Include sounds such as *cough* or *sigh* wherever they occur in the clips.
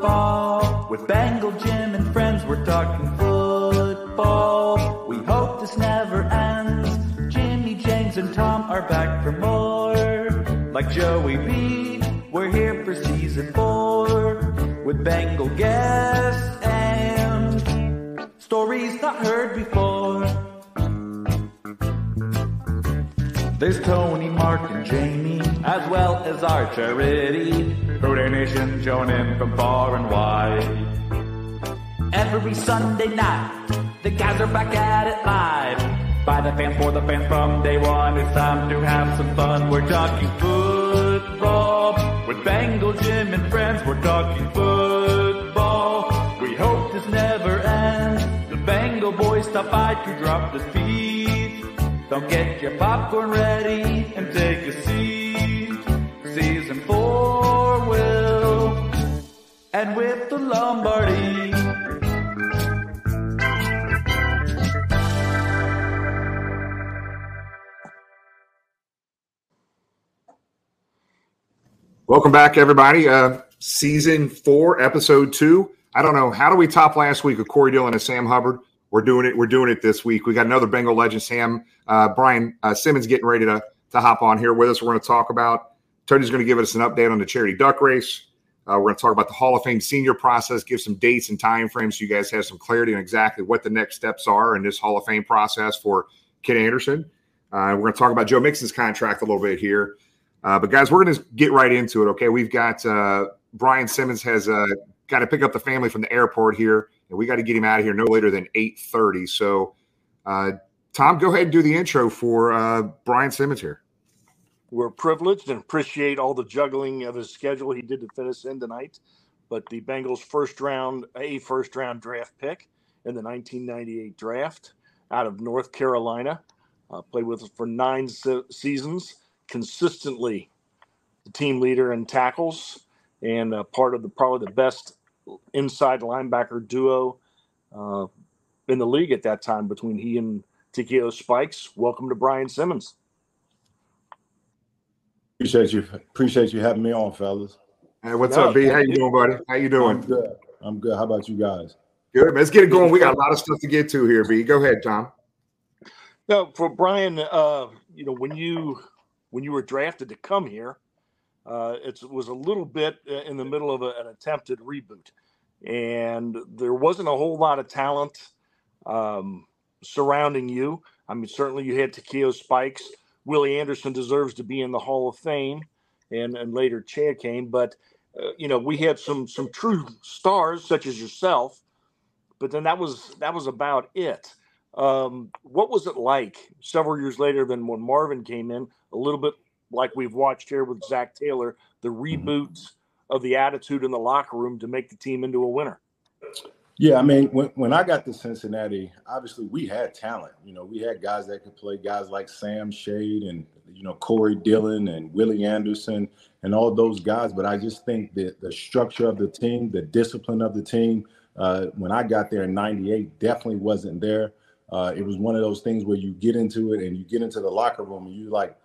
football with Bengal Jim and friends. We're talking football. We hope this never ends. Jimmy, James, and Tom are back for more. Like Joey B, we're here for season four with Bengal guests and stories not heard before. There's Tony, Mark, and Jamie, as well as our charity. Who Dey Nation joining from far and wide. Every Sunday night, the guys are back at it live. By the fans, for the fans from day one, it's time to have some fun. We're talking football with Bengal Jim and friends. We're talking football. We hope this never ends. The Bengal boys stop by to drop the feet. Don't get your popcorn ready and take a seat. Season four will and with the Lombardi. Welcome back, everybody. Uh, season four, episode two. I don't know how do we top last week with Corey Dillon and Sam Hubbard. We're doing it. We're doing it this week. We got another Bengal legend, Sam uh, Brian uh, Simmons, getting ready to to hop on here with us. We're going to talk about. Tony's going to give us an update on the charity duck race. Uh, we're going to talk about the Hall of Fame senior process, give some dates and time frames so you guys have some clarity on exactly what the next steps are in this Hall of Fame process for Ken Anderson. Uh, we're going to talk about Joe Mixon's contract a little bit here. Uh, but guys, we're going to get right into it. Okay, we've got uh, Brian Simmons has uh, got to pick up the family from the airport here, and we got to get him out of here no later than eight thirty. So, uh, Tom, go ahead and do the intro for uh, Brian Simmons here. We're privileged and appreciate all the juggling of his schedule he did to fit us in tonight. But the Bengals' first round, a first round draft pick in the 1998 draft out of North Carolina, uh, played with us for nine se- seasons consistently the team leader in tackles and uh, part of the probably the best inside linebacker duo uh, in the league at that time between he and Takeo Spikes. Welcome to Brian Simmons. Appreciate you. Appreciate you having me on, fellas. Hey, what's No, up, B? How you you. doing, buddy? How you I'm doing? good. I'm good. How about you guys? Good. Man. Let's get it going. We got a lot of stuff to get to here, B. Go ahead, Tom. No, for Brian, uh, you know when you when you were drafted to come here, it was a little bit uh, in the middle of a, an attempted reboot, and there wasn't a whole lot of talent um, surrounding you. I mean, certainly you had Takeo Spikes. Willie Anderson deserves to be in the Hall of Fame, and and later Chad came, but uh, you know we had some some true stars such as yourself, but then that was that was about it. Um, what was it like several years later than when Marvin came in? A little bit like we've watched here with Zac Taylor, the reboot of the attitude in the locker room to make the team into a winner. Yeah, I mean, when, when I got to Cincinnati, obviously we had talent. You know, we had guys that could play, guys like Sam Shade and you know Corey Dillon and Willie Anderson and all those guys. But I just think that the structure of the team, the discipline of the team, uh, when I got there in '98, definitely wasn't there. Uh, it was one of those things where you get into it and you get into the locker room and you like,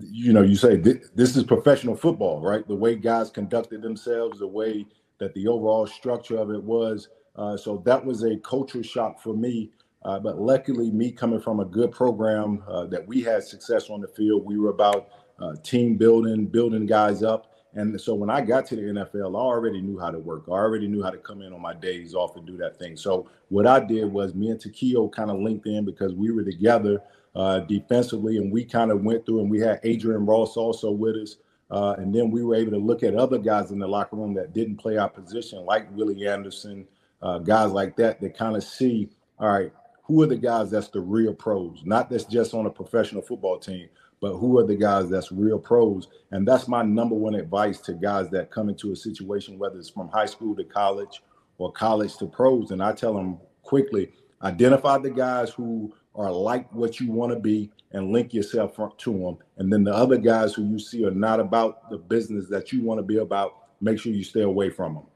you know, you say this is professional football, right? The way guys conducted themselves, the way that the overall structure of it was. Uh, so that was a culture shock for me. Uh, but luckily, me coming from a good program uh, that we had success on the field, we were about uh, team building, building guys up. And so when I got to the NFL, I already knew how to work. I already knew how to come in on my days off and do that thing. So what I did was me and Takeo kind of linked in because we were together uh, defensively, and we kind of went through and we had Adrian Ross also with us. Uh, and then we were able to look at other guys in the locker room that didn't play our position, like Willie Anderson, uh, guys like that, that kind of see, all right, who are the guys that's the real pros, not that's just on a professional football team, but who are the guys that's real pros? And that's my number one advice to guys that come into a situation, whether it's from high school to college or college to pros. And I tell them quickly, identify the guys who are like what you want to be and link yourself to them. And then the other guys who you see are not about the business that you want to be about, make sure you stay away from them.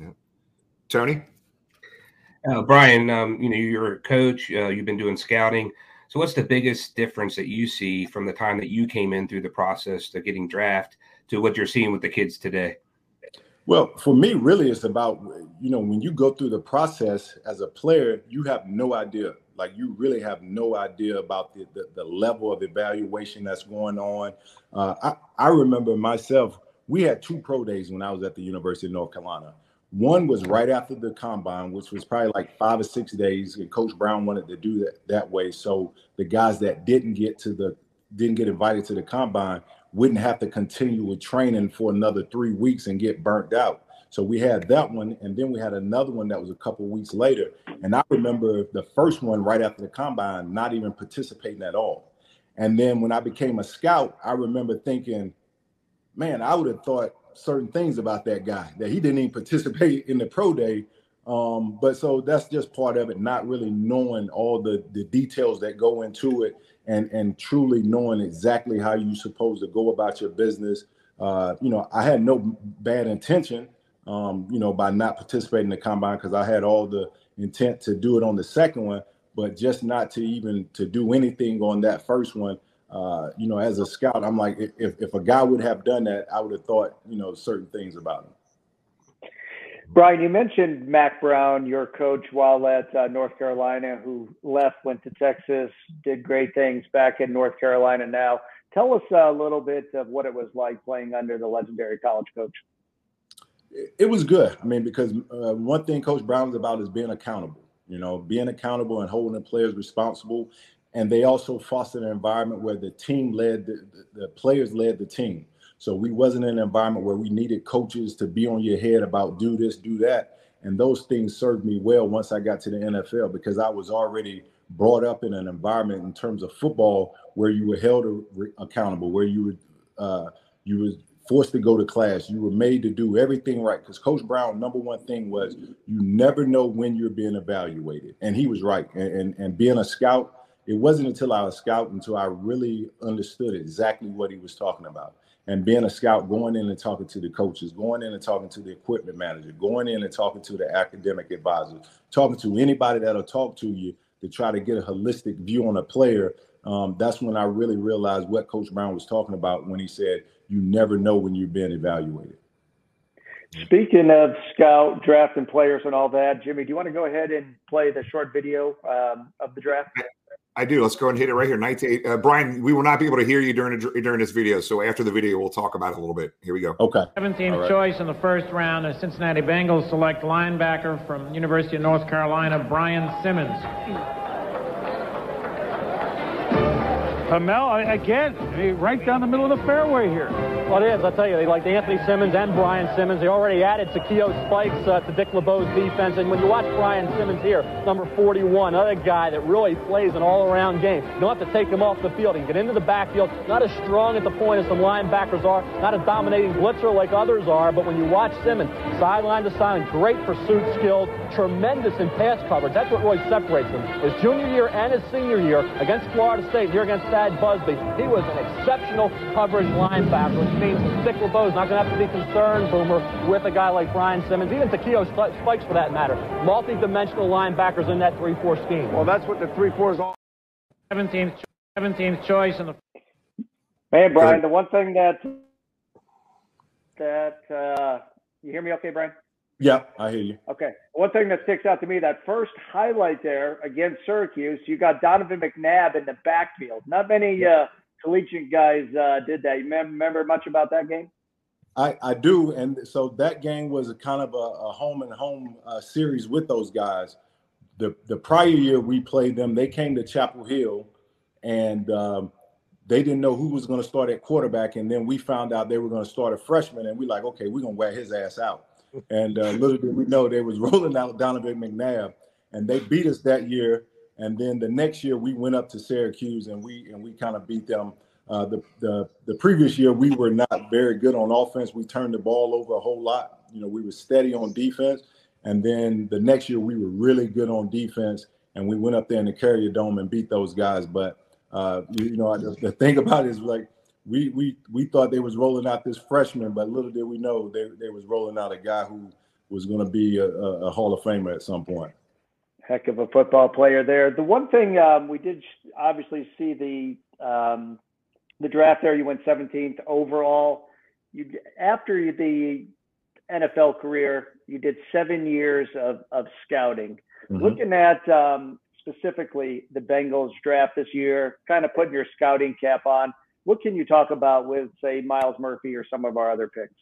Yeah. Tony? Uh, Brian, um, you know, you're a coach, uh, you've been doing scouting. So, what's the biggest difference that you see from the time that you came in through the process to getting draft to what you're seeing with the kids today? Well, for me, really, it's about, you know, when you go through the process as a player, you have no idea. Like, you really have no idea about the, the, the level of evaluation that's going on. Uh, I, I remember myself, we had two pro days when I was at the University of North Carolina. One was right after the combine, which was probably like five or six days, and Coach Brown wanted to do that that way. So the guys that didn't get to the didn't get invited to the combine wouldn't have to continue with training for another three weeks and get burnt out. So we had that one, and then we had another one that was a couple weeks later. And I remember the first one right after the combine, not even participating at all. And then when I became a scout, I remember thinking, man, I would have thought certain things about that guy that he didn't even participate in the pro day. Um, but so that's just part of it, not really knowing all the the details that go into it and and truly knowing exactly how you're supposed to go about your business. Uh, you know, I had no bad intention, um, you know, by not participating in the combine because I had all the intent to do it on the second one, but just not to even to do anything on that first one uh, you know, as a scout, I'm like, if, if a guy would have done that, I would have thought, you know, certain things about him. Brian, you mentioned Mack Brown, your coach while at uh, North Carolina, who left, went to Texas, did great things back in North Carolina now. Tell us a little bit of what it was like playing under the legendary college coach. It was good. I mean, because uh, one thing Coach Brown was about is being accountable. You know, being accountable and holding the players responsible and they also fostered an environment where the team led the, the, the, players led the team so we wasn't in an environment where we needed coaches to be on your head about do this do that and those things served me well once i got to the nfl because i was already brought up in an environment in terms of football where you were held accountable where you were uh, you were forced to go to class you were made to do everything right because coach brown number one thing was you never know when you're being evaluated and he was right and, and, and being a scout it wasn't until I was scout until I really understood exactly what he was talking about. And being a scout, going in and talking to the coaches, going in and talking to the equipment manager, going in and talking to the academic advisor, talking to anybody that'll talk to you to try to get a holistic view on a player. Um, that's when I really realized what Coach Brown was talking about when he said, "You never know when you're being evaluated." Speaking of scout drafting players and all that, Jimmy, do you want to go ahead and play the short video um, of the draft? I do. Let's go and hit it right here. Night eight. Uh, Brian, we will not be able to hear you during during this video. So after the video, we'll talk about it a little bit. Here we go. Okay. 17th right. choice in the first round, the Cincinnati Bengals select linebacker from University of North Carolina, Brian Simmons. Hamel, again, right down the middle of the fairway here. Well, it is. I'll tell you, they like Anthony Simmons and Brian Simmons. They already added Takeo Spikes uh, to Dick LeBeau's defense. And when you watch Brian Simmons here, number 41, another guy that really plays an all-around game. You don't have to take him off the field. He can get into the backfield. Not as strong at the point as some linebackers are. Not as dominating blitzer like others are. But when you watch Simmons, sideline to sideline, great pursuit skills, tremendous in pass coverage. That's what really separates him. His junior year and his senior year against Florida State, here against Thad Busby. He was an exceptional coverage linebacker, means Dick LeBeau's not going to have to be concerned, Boomer, with a guy like Brian Simmons, even Takeo Spikes for that matter. Multi-dimensional linebackers in that 3-4 scheme. Well, that's what the 3-4 is all. 17th, 17th choice in the Man, Brian, the one thing that that uh, you hear me okay, Brian? Yeah, I hear you. Okay. One thing that sticks out to me, that first highlight there against Syracuse, you got Donovan McNabb in the backfield. Not many uh, collegiate guys uh, did that. You remember much about that game? I, I do, and so that game was a kind of a, a home and home uh, series with those guys. The the prior year we played them, they came to Chapel Hill, and um, they didn't know who was going to start at quarterback, and then we found out they were going to start a freshman, and we like, okay, we're going to wear his ass out. And uh, little did we know they was *laughs* rolling out Donovan McNabb, and they beat us that year. And then the next year we went up to Syracuse, and we and we kind of beat them uh, the, the the previous year we were not very good on offense. We turned the ball over a whole lot. You know, we were steady on defense, and then the next year we were really good on defense, and we went up there in the Carrier Dome and beat those guys. But uh, you, know, the, the, thing about it is like we we we thought they was rolling out this freshman, but little did we know they they was rolling out a guy who was going to be a, a, a Hall of Famer at some point heck of a football player there. The one thing um, we did obviously see the um, the draft there, you went 17th overall. You after the NFL career, you did seven years of of scouting. Mm-hmm. Looking at um, specifically the Bengals draft this year, kind of putting your scouting cap on. What can you talk about with say Myles Murphy or some of our other picks?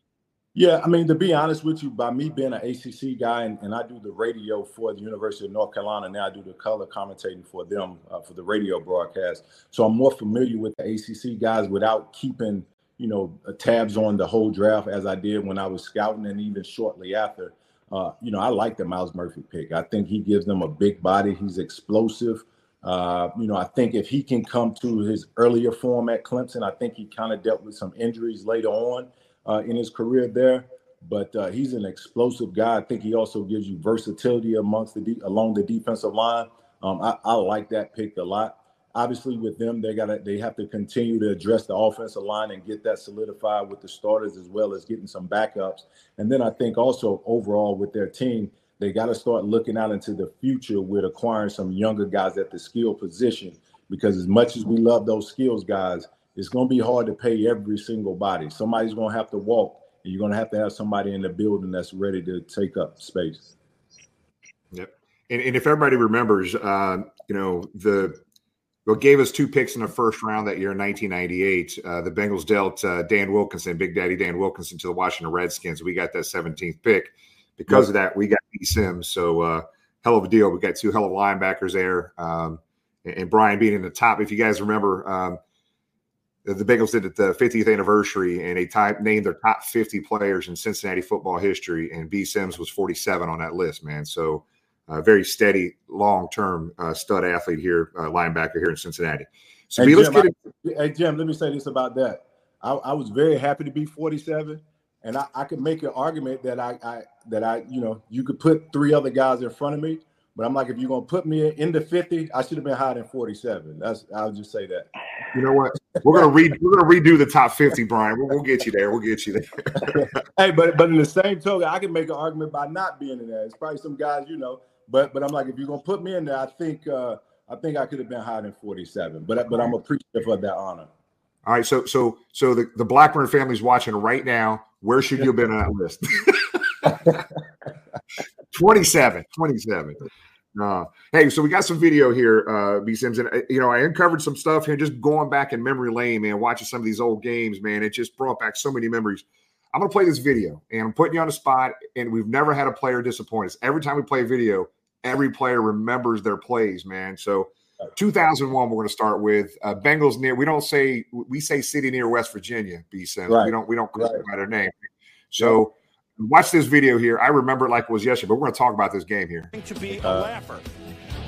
Yeah, I mean, to be honest with you, by me being an ACC guy and, and, I do the radio for the University of North Carolina, now I do the color commentating for them uh, for the radio broadcast. So I'm more familiar with the ACC guys without keeping, you know, uh, tabs on the whole draft as I did when I was scouting and even shortly after. Uh, you know, I like the Myles Murphy pick. I think he gives them a big body. He's explosive. Uh, you know, I think if he can come to his earlier form at Clemson, I think he kind of dealt with some injuries later on uh, in his career there. But uh, he's an explosive guy. I think he also gives you versatility amongst the de- along the defensive line. Um, I, I, like that pick a lot. Obviously, with them, they got they have to continue to address the offensive line and get that solidified with the starters as well as getting some backups. And then I think also overall with their team, they got to start looking out into the future with acquiring some younger guys at the skill position. Because as much as we love those skills guys, it's going to be hard to pay every single body. Somebody's going to have to walk, and you're going to have to have somebody in the building that's ready to take up space. Yep. And, and if everybody remembers, uh, you know, the what gave us two picks in the first round that year in 1998, uh, the Bengals dealt uh, Dan Wilkinson, Big Daddy Dan Wilkinson, to the Washington Redskins. We got that 17th pick. Because yep. of that, we got B. Sims. So, uh, hell of a deal. We got two hell of linebackers there. Um, and, and Brian being in the top. If you guys remember, um, the Bengals did it the 50th anniversary, and they type, named their top 50 players in Cincinnati football history, and B. Sims was 47 on that list, man. So, uh, very steady, long term uh, stud athlete here, uh, linebacker here in Cincinnati. So, hey, B, let's get I, hey, Jim, let me say this about that. I, I was very happy to be 47, and I, I could make an argument that I, I that I, you know, you could put three other guys in front of me, but I'm like, if you're gonna put me in the 50, I should have been higher than 47. That's I'll just say that. You know what? We're gonna read. We're gonna redo the top 50, Brian. We'll, we'll get you there. We'll get you there. *laughs* hey, but but in the same token, I can make an argument by not being in there. It's probably some guys, you know. But but I'm like, if you're gonna put me in there, I think uh I think I could have been higher than 47. But but I'm appreciative of that honor. All right, so so so the, the Blackburn family's watching right now. Where should you have been on that list? *laughs* 27, 27. Uh, hey, so we got some video here, uh, B Sims, and uh, you know I uncovered some stuff here, just going back in memory lane, man, watching some of these old games, man. It just brought back so many memories. I'm gonna play this video, and I'm putting you on the spot. And we've never had a player disappoint us. Every time we play a video, every player remembers their plays, man. So, 2001, we're gonna start with uh, Bengals near. We don't say we say city near West Virginia. B Sims, right. we don't we don't call right. by their name. So. Yeah Watch this video here. I remember it like it was yesterday, but we're going to talk about this game here. To be a uh, laugher.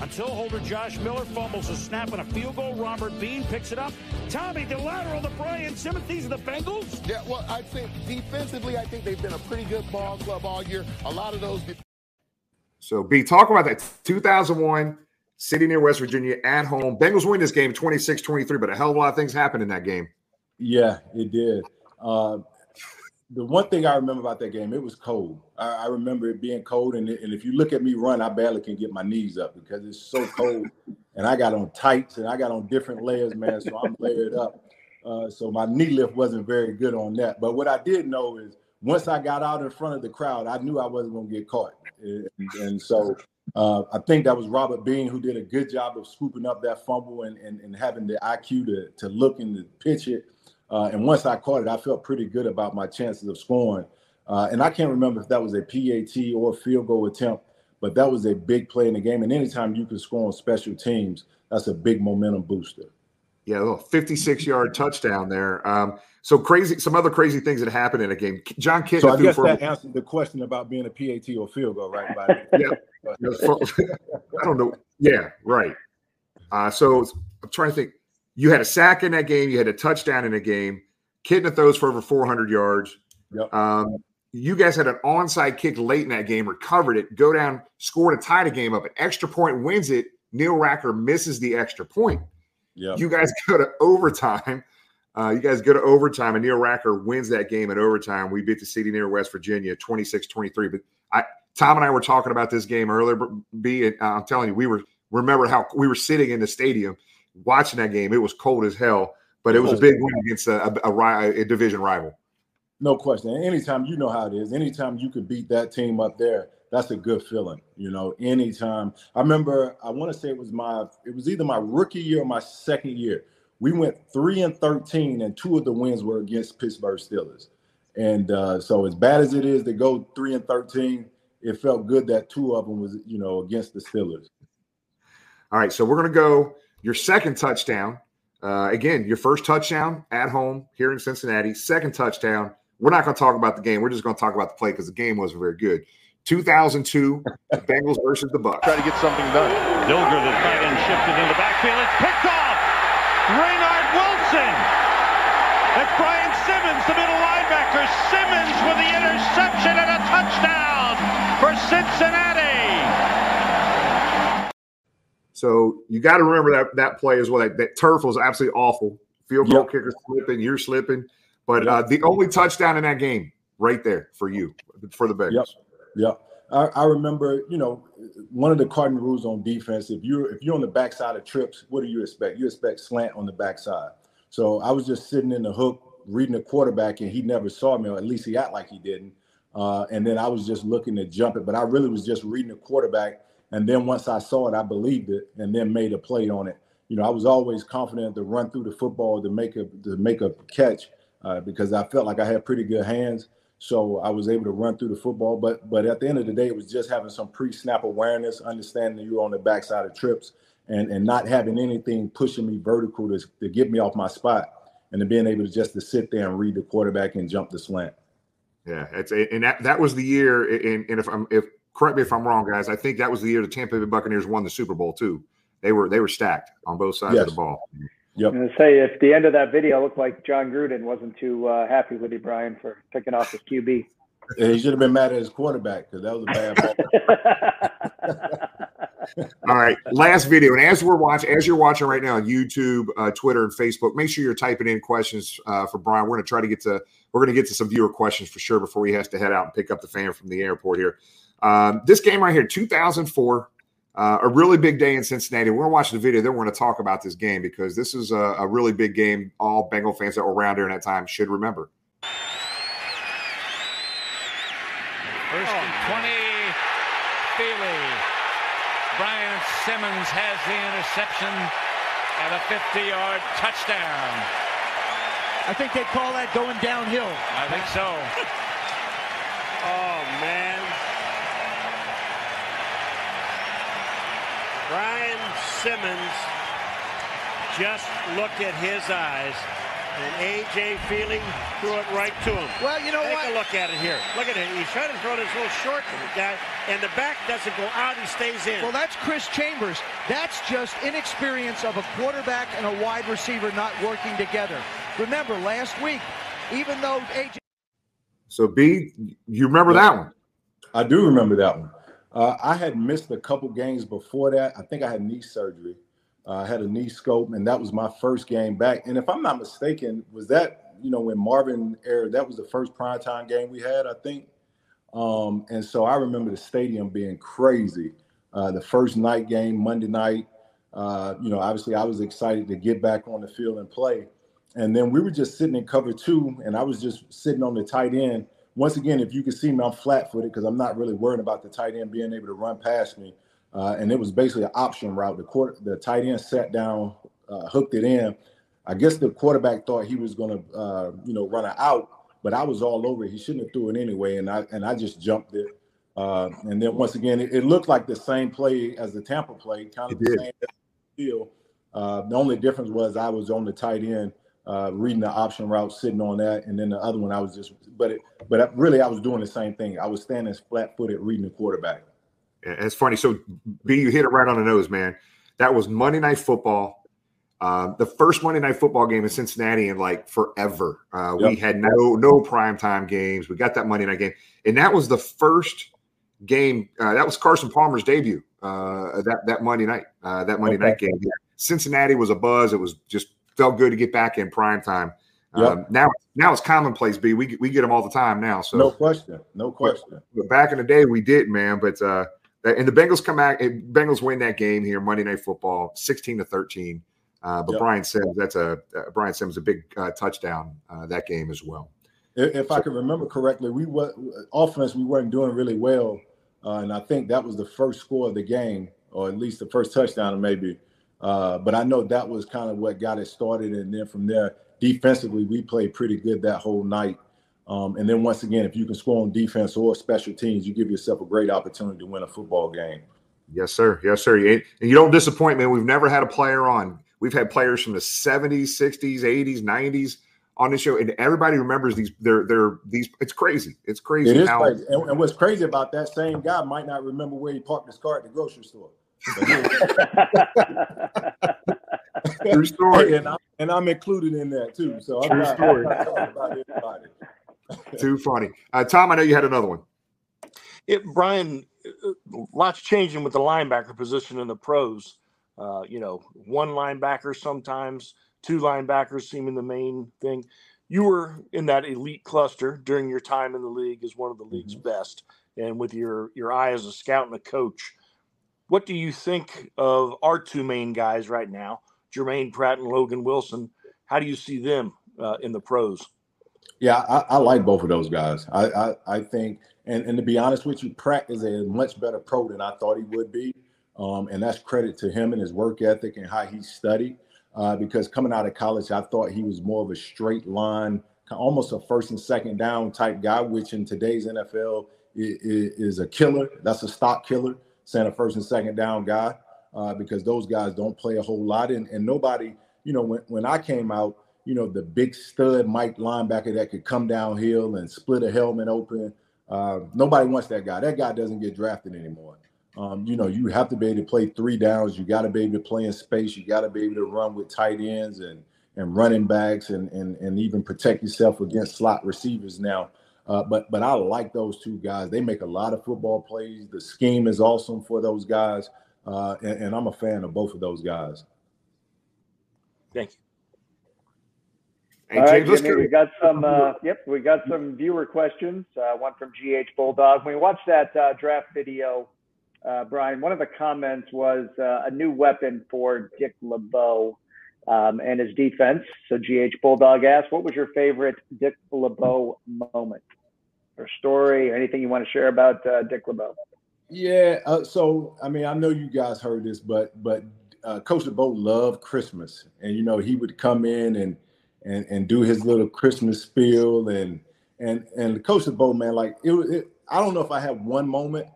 Until holder Josh Miller fumbles a snap and a field goal, Robert Bean picks it up. Tommy, the lateral to Brian Simmons. These are the Bengals? Yeah, well, I think defensively, I think they've been a pretty good ball club all year. A lot of those. So, B, talk about that 2001 City near West Virginia at home. Bengals win this game 26 23, but a hell of a lot of things happened in that game. Yeah, it did. Uh, the one thing I remember about that game, it was cold. I, I remember it being cold, and, and if you look at me run, I barely can get my knees up because it's so cold. and I got on tights and I got on different layers, man. So I'm layered up. Uh, so my knee lift wasn't very good on that. But what I did know is once I got out in front of the crowd, I knew I wasn't going to get caught. And, and so uh, I think that was Robert Bean who did a good job of scooping up that fumble and, and, and having the IQ to, to look and to pitch it. Uh, and once I caught it, I felt pretty good about my chances of scoring. Uh, and I can't remember if that was a PAT or a field goal attempt, but that was a big play in the game. And anytime you can score on special teams, that's a big momentum booster. Yeah, a little 56 yard touchdown there. Um, so crazy, some other crazy things that happened in a game. Jon Kitna. So I guess that answered the question about being a PAT or field goal, right? *laughs* yeah. *laughs* I don't know. Yeah, right. Uh, so I'm trying to think. You had a sack in that game. You had a touchdown in a game. Kitna throws for over 400 yards. Yep. Um, you guys had an onside kick late in that game, recovered it, go down, scored a tie the game up. An extra point wins it. Neil Racker misses the extra point. Yeah. You guys *laughs* go to overtime. Uh, you guys go to overtime, and Neil Racker wins that game in overtime. We beat the city near West Virginia 26 23. But I, Tom and I were talking about this game earlier. B, and I'm telling you, we were remember how we were sitting in the stadium watching that game. It was cold as hell, but it was a big win against a, a, a, a division rival. No question. anytime you know how it is, anytime you could beat that team up there, that's a good feeling. You know, anytime. I remember, I want to say it was my, it was either my rookie year or my second year. We went three and thirteen, and two of the wins were against Pittsburgh Steelers. And uh, so, as bad as it is to go three and thirteen, it felt good that two of them was, you know, against the Steelers. All right, so we're going to go your second touchdown. Uh, again, your first touchdown at home here in Cincinnati. Second touchdown. We're not going to talk about the game. We're just going to talk about the play because the game wasn't very good. 2002 *laughs* Bengals versus the Bucs. Try to get something done. Dilger, the tight end, shifted in the backfield. It's picked off. Reinard Wilson. That's Brian Simmons, the middle linebacker. Simmons with the interception and a touchdown for Cincinnati. So you got to remember that that play as well. That, that turf was absolutely awful. Field goal Yep. kicker slipping, you're slipping. But uh, the only touchdown in that game, right there for you, for the Bengals. Yep. Yep. I, I remember, you know, one of the cardinal rules on defense, if you're if you're on the backside of trips, what do you expect? You expect slant on the backside. So I was just sitting in the hook reading the quarterback and he never saw me, or at least he act like he didn't. Uh, and then I was just looking to jump it, but I really was just reading the quarterback. And then once I saw it, I believed it and then made a play on it. You know, I was always confident to run through the football to make a to make a catch uh, because I felt like I had pretty good hands. So I was able to run through the football. But but at the end of the day, it was just having some pre-snap awareness, understanding you on the backside of trips, and and not having anything pushing me vertical to, to get me off my spot, and then being able to just to sit there and read the quarterback and jump the slant. Yeah, it's and that that was the year. And, and if I'm if correct me if I'm wrong, guys, I think that was the year the Tampa Bay Buccaneers won the Super Bowl too. They were they were stacked on both sides of the ball. Yep. I'm going to say if the end of that video looked like Jon Gruden wasn't too uh, happy with you, Brian, for picking off his QB. And he should have been mad at his quarterback because that was a bad ball. *laughs* All right, last video, and as we're watching, as you're watching right now on YouTube, uh, Twitter, and Facebook, make sure you're typing in questions uh, for Brian. We're going to try to get to we're going to get to some viewer questions for sure before he has to head out and pick up the fan from the airport here. Um, this game right here, 2004, uh, a really big day in Cincinnati. We're going to watch the video, then we're going to talk about this game because this is a, a really big game. All Bengal fans that were around during that time should remember. First and 20, Feeley. Brian Simmons has the interception and a 50-yard touchdown. I think they call that going downhill. I think so. *laughs* Oh, man. Brian Simmons, just look at his eyes. And A.J. Feeley threw it right to him. Well, you know Take what? a look at it here. Look at it. He's trying to throw this little short to the guy, and the back doesn't go out. He stays in. Well, that's Chris Chambers. That's just inexperience of a quarterback and a wide receiver not working together. Remember, last week, even though AJ So, B, you remember that one? I do remember that one. Uh, I had missed a couple games before that. I think I had knee surgery. Uh, I had a knee scope, and that was my first game back. And if I'm not mistaken, was that you know when Marvin aired? That was the first primetime game we had, I think. Um, and so I remember the stadium being crazy. Uh, the first night game, Monday night. Uh, you know, obviously I was excited to get back on the field and play. and then we were just sitting in cover two, and I was just sitting on the tight end. Once again, if you can see me, I'm flat footed because I'm not really worried about the tight end being able to run past me. Uh, and it was basically an option route. The quarter, the tight end sat down, uh, hooked it in. I guess the quarterback thought he was going to, uh, you know, run it out, but I was all over it. He shouldn't have threw it anyway, and I and I just jumped it. Uh, and then once again, it, it, looked like the same play as the Tampa play, kind of it the did. same deal. Uh, the only difference was I was on the tight end, uh, reading the option route, sitting on that, and then the other one I was just, but it, but really I was doing the same thing. I was standing flat-footed, reading the quarterback. Yeah, it's funny. So B, you hit it right on the nose, man. That was Monday Night Football. Uh, the first Monday Night Football game in Cincinnati in like forever. Uh, yep. We had no no prime time games. We got that Monday night game, and that was the first game. Uh, that was Carson Palmer's debut. Uh, that that Monday night, uh, that Monday okay. night game. Cincinnati was a buzz. It was just felt good to get back in prime time. Yep. Um, now, now it's commonplace. B, we we get them all the time now. So no question, no question. But, but back in the day, we did, man. But uh, and the Bengals come back. Bengals win that game here, Monday Night Football, sixteen to thirteen. Uh, but yep. Brian Sims, that's a uh, Brian Sims a big uh, touchdown uh, that game as well. If, if so, I can remember correctly, we were offense we weren't doing really well, uh, and I think that was the first score of the game, or at least the first touchdown, maybe. Uh, but I know that was kind of what got it started, and then from there, defensively, we played pretty good that whole night. Um, and then once again, if you can score on defense or special teams, you give yourself a great opportunity to win a football game. Yes, sir. Yes, sir. And you don't disappoint, man. We've never had a player on. We've had players from the 70s, 60s, 80s, 90s on the show, and everybody remembers these. They're they're these. It's crazy. It's crazy. It is how, crazy. And, and, what's crazy about that same guy might not remember where he parked his car at the grocery store. True story. and, I'm, and I'm included in that too. So I'm True not, story. *laughs* Too funny. Uh, Tom, I know you had another one. It, Brian, uh, lots changing with the linebacker position in the pros. Uh, you know, one linebacker sometimes, two linebackers seeming the main thing. You were in that elite cluster during your time in the league as one of the league's mm-hmm. best, and with your your eye as a scout and a coach. What do you think of our two main guys right now, Jermaine Pratt and Logan Wilson? How do you see them uh, in the pros? Yeah, I, I, like both of those guys. I, I, I think, and, and to be honest with you, Pratt is a much better pro than I thought he would be. Um, and that's credit to him and his work ethic and how he studied. Uh, because coming out of college, I thought he was more of a straight line, almost a first and second down type guy, which in today's NFL is, is a killer. That's a stock killer, saying a first and second down guy, uh, because those guys don't play a whole lot. And, and nobody, you know, when, when I came out, you know, the big stud Mike linebacker that could come downhill and split a helmet open. Uh, nobody wants that guy. That guy doesn't get drafted anymore. Um, you know, you have to be able to play three downs. You got to be able to play in space. You got to be able to run with tight ends and and running backs and and and even protect yourself against slot receivers now. Uh, but but I like those two guys. They make a lot of football plays. The scheme is awesome for those guys, uh, and, and, I'm a fan of both of those guys. Thank you. Hey, All right, Jimmy, we got some. Uh, yep, we got some viewer questions. Uh, one from GH Bulldog. When we watched that uh, draft video uh, Brian, one of the comments was uh, a new weapon for Dick LeBeau um, and his defense. So GH Bulldog asked, what was your favorite Dick LeBeau moment or story or anything you want to share about uh, Dick LeBeau? Yeah. Uh, so, I mean, I know you guys heard this, but, but uh, Coach LeBeau loved Christmas and, you know, he would come in and, and, and do his little Christmas spiel and, and, and Coach LeBeau, man, like it, it I don't know if I have one moment,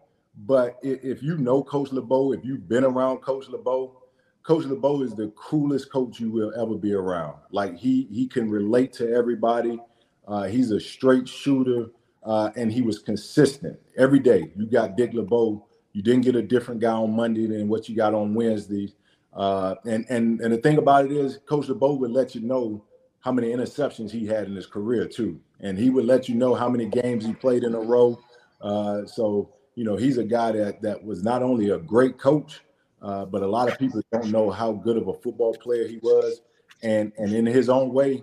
but if you know Coach LeBeau, if you've been around Coach LeBeau, Coach LeBeau is the coolest coach you will ever be around. Like he he can relate to everybody. Uh, he's a straight shooter, uh, and he was consistent every day. You got Dick LeBeau. You didn't get a different guy on Monday than what you got on Wednesday. Uh, and and and the thing about it is, Coach LeBeau would let you know how many interceptions he had in his career too, and he would let you know how many games he played in a row. Uh, so you know, he's a guy that that was not only a great coach, uh, but a lot of people don't know how good of a football player he was, and and in his own way,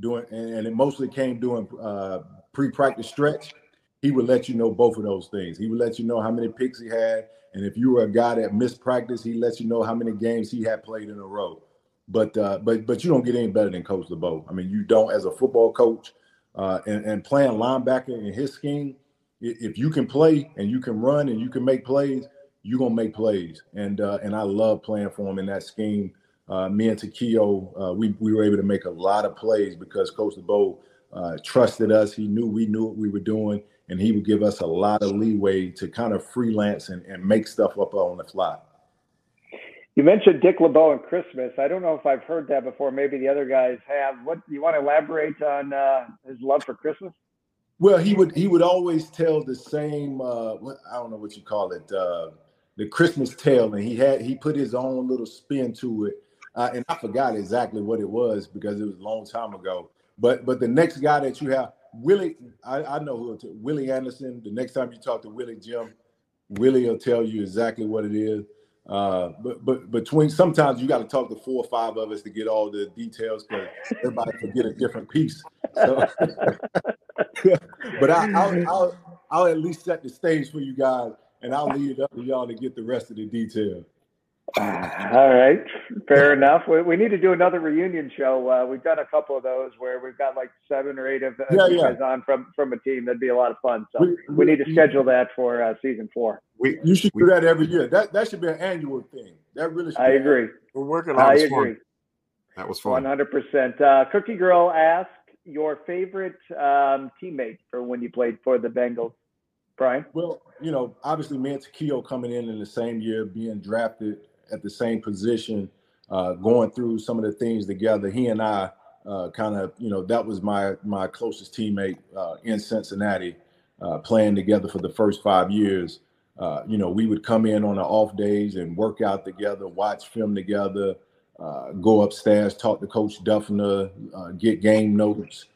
doing and, and it mostly came doing uh, pre-practice stretch. He would let you know both of those things. He would let you know how many picks he had, and if you were a guy that missed practice, he let you know how many games he had played in a row. but uh, but but you don't get any better than Coach LeBeau. I mean, you don't as a football coach uh, and, and playing linebacker in his scheme. If you can play and you can run and you can make plays, you're gonna make plays. And uh, and I love playing for him in that scheme. Uh, me and Takeo, uh, we we were able to make a lot of plays because Coach LeBeau uh, trusted us. He knew we knew what we were doing, and he would give us a lot of leeway to kind of freelance and, and make stuff up on the fly. You mentioned Dick LeBeau and Christmas. I don't know if I've heard that before. Maybe the other guys have. What you want to elaborate on uh, his love for Christmas? Well, he would he would always tell the same. Uh, what, I don't know what you call it, uh, the Christmas tale, and he had he put his own little spin to it. Uh, and I forgot exactly what it was because it was a long time ago. But but the next guy that you have, Willie, I, I know who Willie Anderson. The next time you talk to Willie Jim, Willie will tell you exactly what it is. Uh, but but between sometimes you got to talk to four or five of us to get all the details because everybody can get a different piece. So, *laughs* but I, I'll, I'll I'll at least set the stage for you guys, and I'll leave it up to y'all to get the rest of the details. All right, fair enough. We, we need to do another reunion show. Uh, we've done a couple of those where we've got like seven or eight of uh, yeah, yeah. guys on from from a team. That'd be a lot of fun. So we, we need to schedule that for uh, season four. We, you should do that every year. That that should be an annual thing. That really. Should I agree. We're working on. I agree. fun. That was fun. hundred percent. Uh, Cookie Girl asked your favorite um, teammate for when you played for the Bengals, Brian. Well, you know, obviously, me and Takeo coming in in the same year, being drafted at the same position, uh, going through some of the things together. He and I uh, kind of, you know, that was my my closest teammate uh, in Cincinnati, uh, playing together for the first five years. Uh, you know, we would come in on the off days and work out together, watch film together, uh, go upstairs, talk to Coach Duffner, get game notes.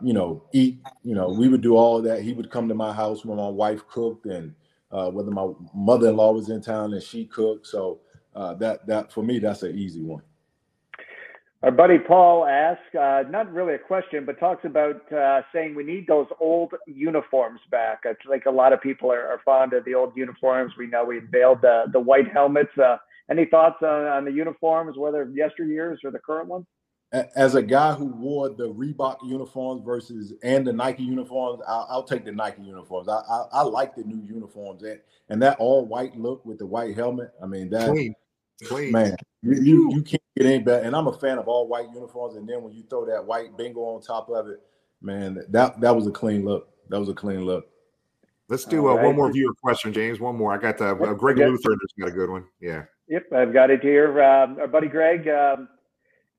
you know, eat. You know, we would do all that. He would come to my house when my wife cooked, and whether my mother-in-law was in town and she cooked. So uh, that that for me that's an easy one. Our buddy Paul asks, uh, not really a question, but talks about uh, saying we need those old uniforms back. I think a lot of people are, are fond of the old uniforms. We know we unveiled the the white helmets. Uh, any thoughts on, on the uniforms, whether yesteryears or the current ones? As a guy who wore the Reebok uniforms versus and the Nike uniforms, I'll, I'll take the Nike uniforms. I, I, I like the new uniforms and, and that all white look with the white helmet. I mean that Clean. Clean. man, you, you you can't get any better. And I'm a fan of all white uniforms. And then when you throw that white bingo on top of it, man, that that was a clean look. That was a clean look. Let's do uh, one more viewer question, James. One more. I got the uh, Greg Okay. Luther. Has got a good one. Yeah. Yep, I've got it here. Um, our buddy Greg, um,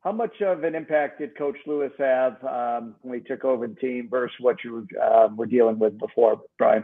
how much of an impact did Coach Lewis have um, when he took over the team versus what you uh, were dealing with before, Brian?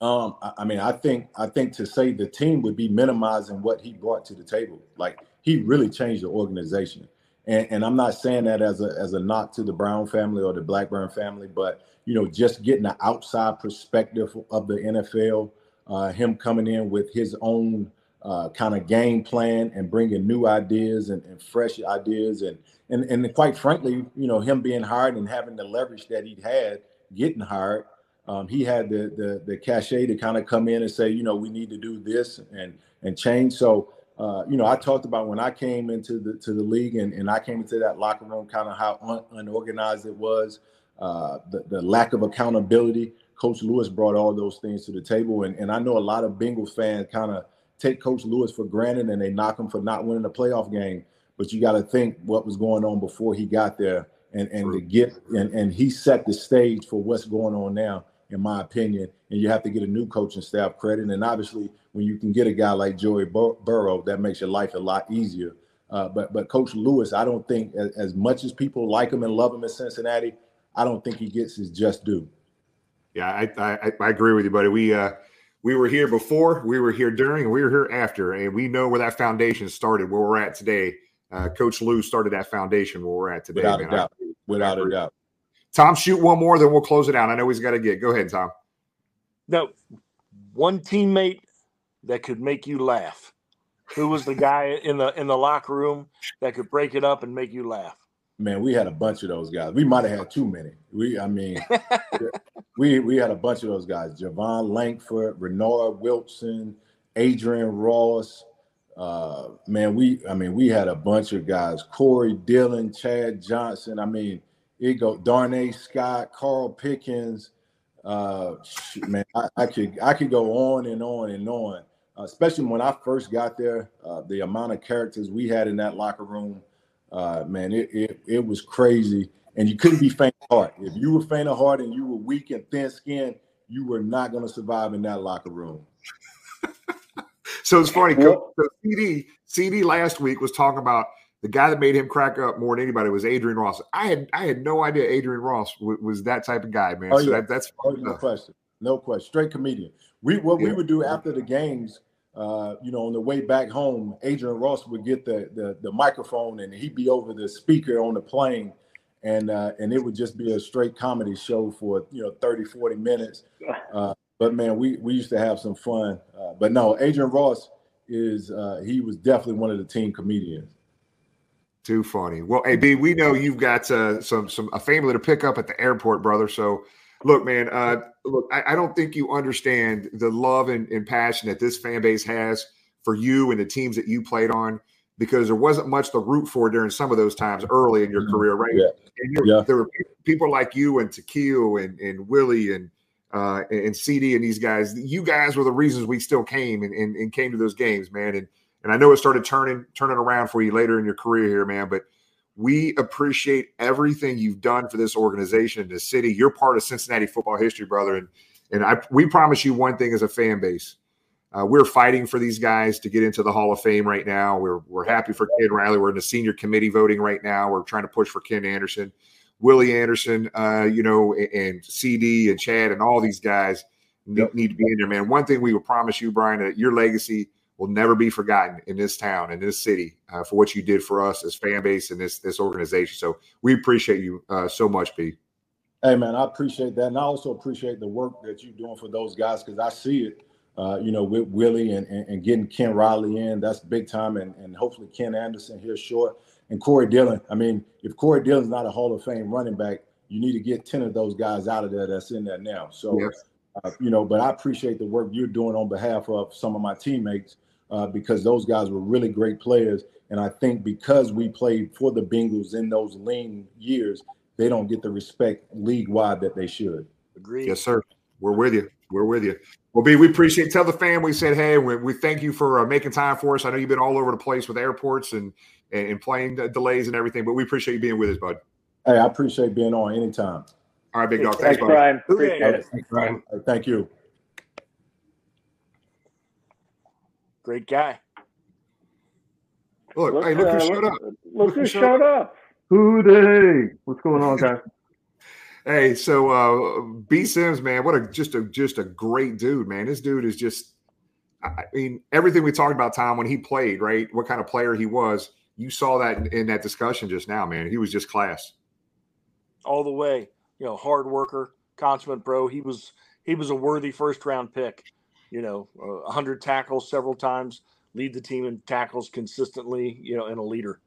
Um, I, mean, I think I think to say the team would be minimizing what he brought to the table. Like he really changed the organization. And, and I'm not saying that as a as a knock to the Brown family or the Blackburn family, but you know, just getting the outside perspective of the NFL, uh, him coming in with his own uh, kind of game plan and bringing new ideas and, and fresh ideas, and and and quite frankly, you know, him being hired and having the leverage that he'd had getting hired, um, he had the the the cachet to kind of come in and say, you know, we need to do this and and change. So uh, you know, I talked about when I came into the to the league and, and I came into that locker room, kind of how un, unorganized it was, uh, the the lack of accountability. Coach Lewis brought all those things to the table, and, and I know a lot of Bengals fans kind of take Coach Lewis for granted and they knock him for not winning a playoff game. But you got to think what was going on before he got there, and and to get and and he set the stage for what's going on now, in my opinion. And you have to get a new coaching staff credit, and obviously when you can get a guy like Joey Bur- Burrow, that makes your life a lot easier. Uh, but but Coach Lewis, I don't think as, as much as people like him and love him in Cincinnati, I don't think he gets his just due. Yeah, I, I I agree with you, buddy. We uh we were here before, we were here during, and we were here after, and we know where that foundation started, where we're at today. Uh, Coach Lou started that foundation where we're at today. Without man. a doubt. I- Without a doubt. Tom, shoot one more, then we'll close it out. I know he's got to get. Go ahead, Tom. No, one teammate that could make you laugh. Who was the guy in the in the locker room that could break it up and make you laugh? Man, we had a bunch of those guys. We might have had too many. We, I mean, *laughs* we we had a bunch of those guys: Jevon Langford, Reinard Wilson, Adrian Ross, uh, man, we I mean we had a bunch of guys: Corey Dillon, Chad Johnson. I mean, it go Darnay Scott, Carl Pickens. Uh, man, I, I, could I could go on and on and on. Uh, especially when I first got there, uh, the amount of characters we had in that locker room, uh, man, it, it it was crazy. And you couldn't be faint of heart. If you were faint of heart and you were weak and thin skinned, you were not going to survive in that locker room. *laughs* So it's funny. So CD CD last week was talking about the guy that made him crack up more than anybody was Adrian Ross. I had I had no idea Adrian Ross w- was that type of guy, man. Oh, so yeah. that, that's oh, no question, no question. Straight comedian. We what yeah. we would do after the games. Uh, you know, on the way back home, Adrian Ross would get the, the the microphone and he'd be over the speaker on the plane. And uh, and it would just be a straight comedy show for you know 30 40 minutes. *laughs* Uh, but man we we used to have some fun. Uh, but no adrian ross is uh, he was definitely one of the team comedians. Too funny. Well AB, we know you've got uh, some some a family to pick up at the airport brother. So look man uh, look I, I, don't think you understand the love and, and passion that this fan base has for you and the teams that you played on because there wasn't much to root for during some of those times early in your mm-hmm. career, right? Yeah. yeah. There were people like you and Takeo and, and Willie and uh, and CD and these guys. You guys were the reasons we still came and, and, and, came to those games, man. And and I know it started turning turning around for you later in your career here, man. But we appreciate everything you've done for this organization, this city. You're part of Cincinnati football history, brother. And and I we promise you one thing as a fan base uh, we're fighting for these guys to get into the Hall of Fame right now. We're we're happy for Ken Riley. We're in the senior committee voting right now. We're trying to push for Ken Anderson, Willie Anderson, uh, you know, and CD and Chad and all these guys need, yep. need to be in there, man. One thing we will promise you, Brian, that your legacy will never be forgotten in this town, in this city, uh, for what you did for us as fan base and this this organization. So we appreciate you uh, so much, B. Hey man, I appreciate that, and I also appreciate the work that you're doing for those guys because I see it uh, you know, with Willie and, and, and, getting Ken Riley in, that's big time. And, and hopefully Ken Anderson here short. And Corey Dillon. I mean, if Corey Dillon's not a Hall of Fame running back, you need to get 10 of those guys out of there that's in there now. So, yes. uh, you know, but I appreciate the work you're doing on behalf of some of my teammates uh, because those guys were really great players. And I think because we played for the Bengals in those lean years, they don't get the respect league wide that they should. Agree. Yes, sir. We're with you. We're with you. Well, B, we appreciate. Tell the fam we said, hey, we, we thank you for uh, making time for us. I know you've been all over the place with airports and and, and plane delays and everything, but we appreciate you being with us, bud. Hey, I appreciate being on anytime. All right, big dog. Thanks, Thanks Brian. Appreciate it. Thanks, Brian. Thank you. Great guy. Look, look hey, look uh, who showed up. Look, look who showed up. Who Dey? What's going on, guys? *laughs* Hey, so uh B Sims, man, what a just a just a great dude, man. This dude is just I mean, everything we talked about Tom when he played, right? What kind of player he was. You saw that in, in that discussion just now, man. He was just class. All the way. You know, hard worker, consummate bro. He was he was a worthy first round pick. You know, uh, 100 tackles several times, lead the team in tackles consistently, you know, and a leader.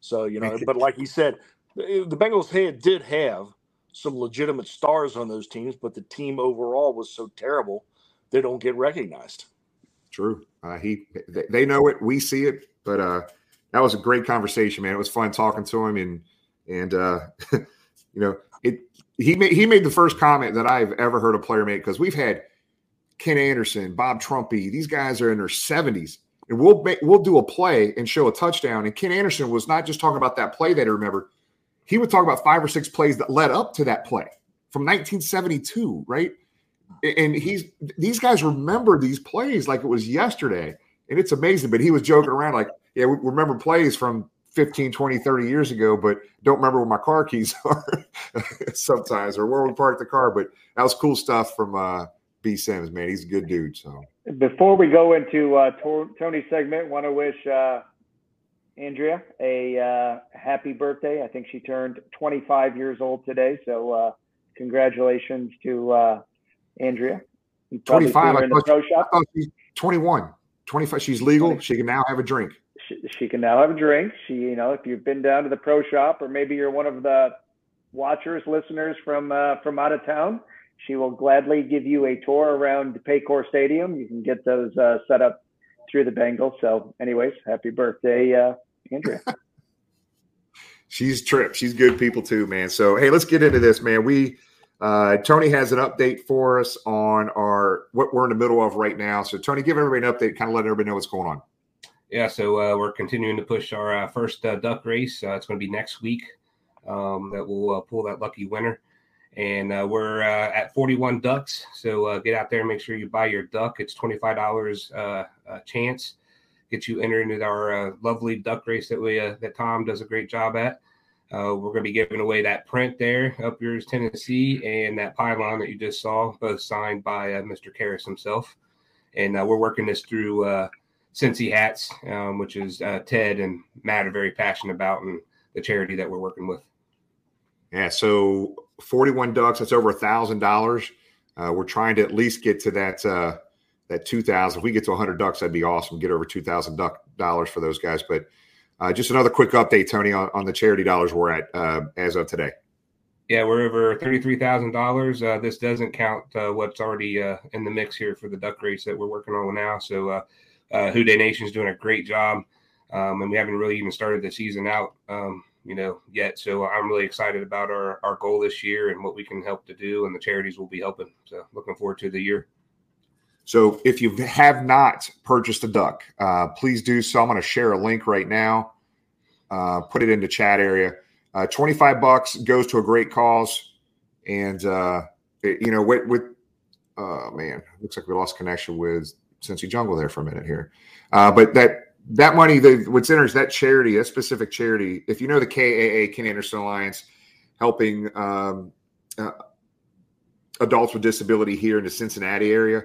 So, you know, but like he said, the Bengals had, did have some legitimate stars on those teams, but the team overall was so terrible they don't get recognized. True. Uh, he they know it, we see it, but uh, that was a great conversation, man. It was fun talking to him, and and uh, *laughs* you know it. He made he made the first comment that I've ever heard a player make because we've had Ken Anderson, Bob Trumpy. These guys are in their seventies, and we'll make, we'll do a play and show a touchdown. And Ken Anderson was not just talking about that play that he remembered he would talk about five or six plays that led up to that play from 1972, right? And he's these guys remember these plays like it was yesterday. And it's amazing. But he was joking around like, yeah, we remember plays from 15, 20, 30 years ago, but don't remember where my car keys *laughs* are sometimes or where we parked the car. But that was cool stuff from uh, B. Sims, man. He's a good dude. So before we go into uh, Tony's segment, want to wish uh, Andrea a uh, happy birthday. I think she turned 25 years old today. So uh, congratulations to uh, Andrea. 25. I thought, she, I thought she's 21. 25. She's legal. She can now have a drink. She, she, can now have a drink. She, you know, if you've been down to the pro shop, or maybe you're one of the watchers, listeners from uh, from out of town, she will gladly give you a tour around Paycor Stadium. You can get those uh, set up through the Bengals. So, anyways, happy birthday, uh, Andrea. *laughs* She's trip. She's good people too, man. So hey, let's get into this, man. We uh, Tony has an update for us on our what we're in the middle of right now. So Tony, give everybody an update, kind of let everybody know what's going on. Yeah, so uh, we're continuing to push our uh, first uh, duck race. Uh, it's going to be next week um, that we'll uh, pull that lucky winner. And uh, we're uh, at 41 ducks. So uh, get out there and make sure you buy your duck. It's $25 a uh, chance. Get you entered into our lovely duck race that we that Tom does a great job at. we're going to be giving away that print there, Up Yours Tennessee, and that pylon that you just saw, both signed by Mr. Karras himself. And we're working this through Cincy Hats, um, which is uh, Ted and Matt are very passionate about, and the charity that we're working with. Yeah, so 41 ducks, that's over a thousand dollars. Uh, we're trying to at least get to that uh, that 2,000. If we get to 100 ducks, that'd be awesome. Get over 2,000 duck dollars for those guys. But uh, just another quick update, Tony, on, on the charity dollars we're at uh, as of today. Yeah, we're over thirty-three thousand uh, dollars. This doesn't count uh, what's already uh, in the mix here for the duck race that we're working on now. So uh, uh, Dey Nation's doing a great job, um, and we haven't really even started the season out, um, you know, yet. So I'm really excited about our our goal this year and what we can help to do, and the charities will be helping. So looking forward to the year. So if you have not purchased a duck, uh, please do so. I'm going to share a link right now. Uh, put it in the chat area. Uh, 25 bucks goes to a great cause. And, uh, it, you know, with, with oh man, looks like we lost connection with Cincy Jungle there for a minute here. Uh, but that that money, the, what's interesting, that charity, that specific charity, if you know the KAA, Ken Anderson Alliance, helping um, uh, adults with disability here in the Cincinnati area,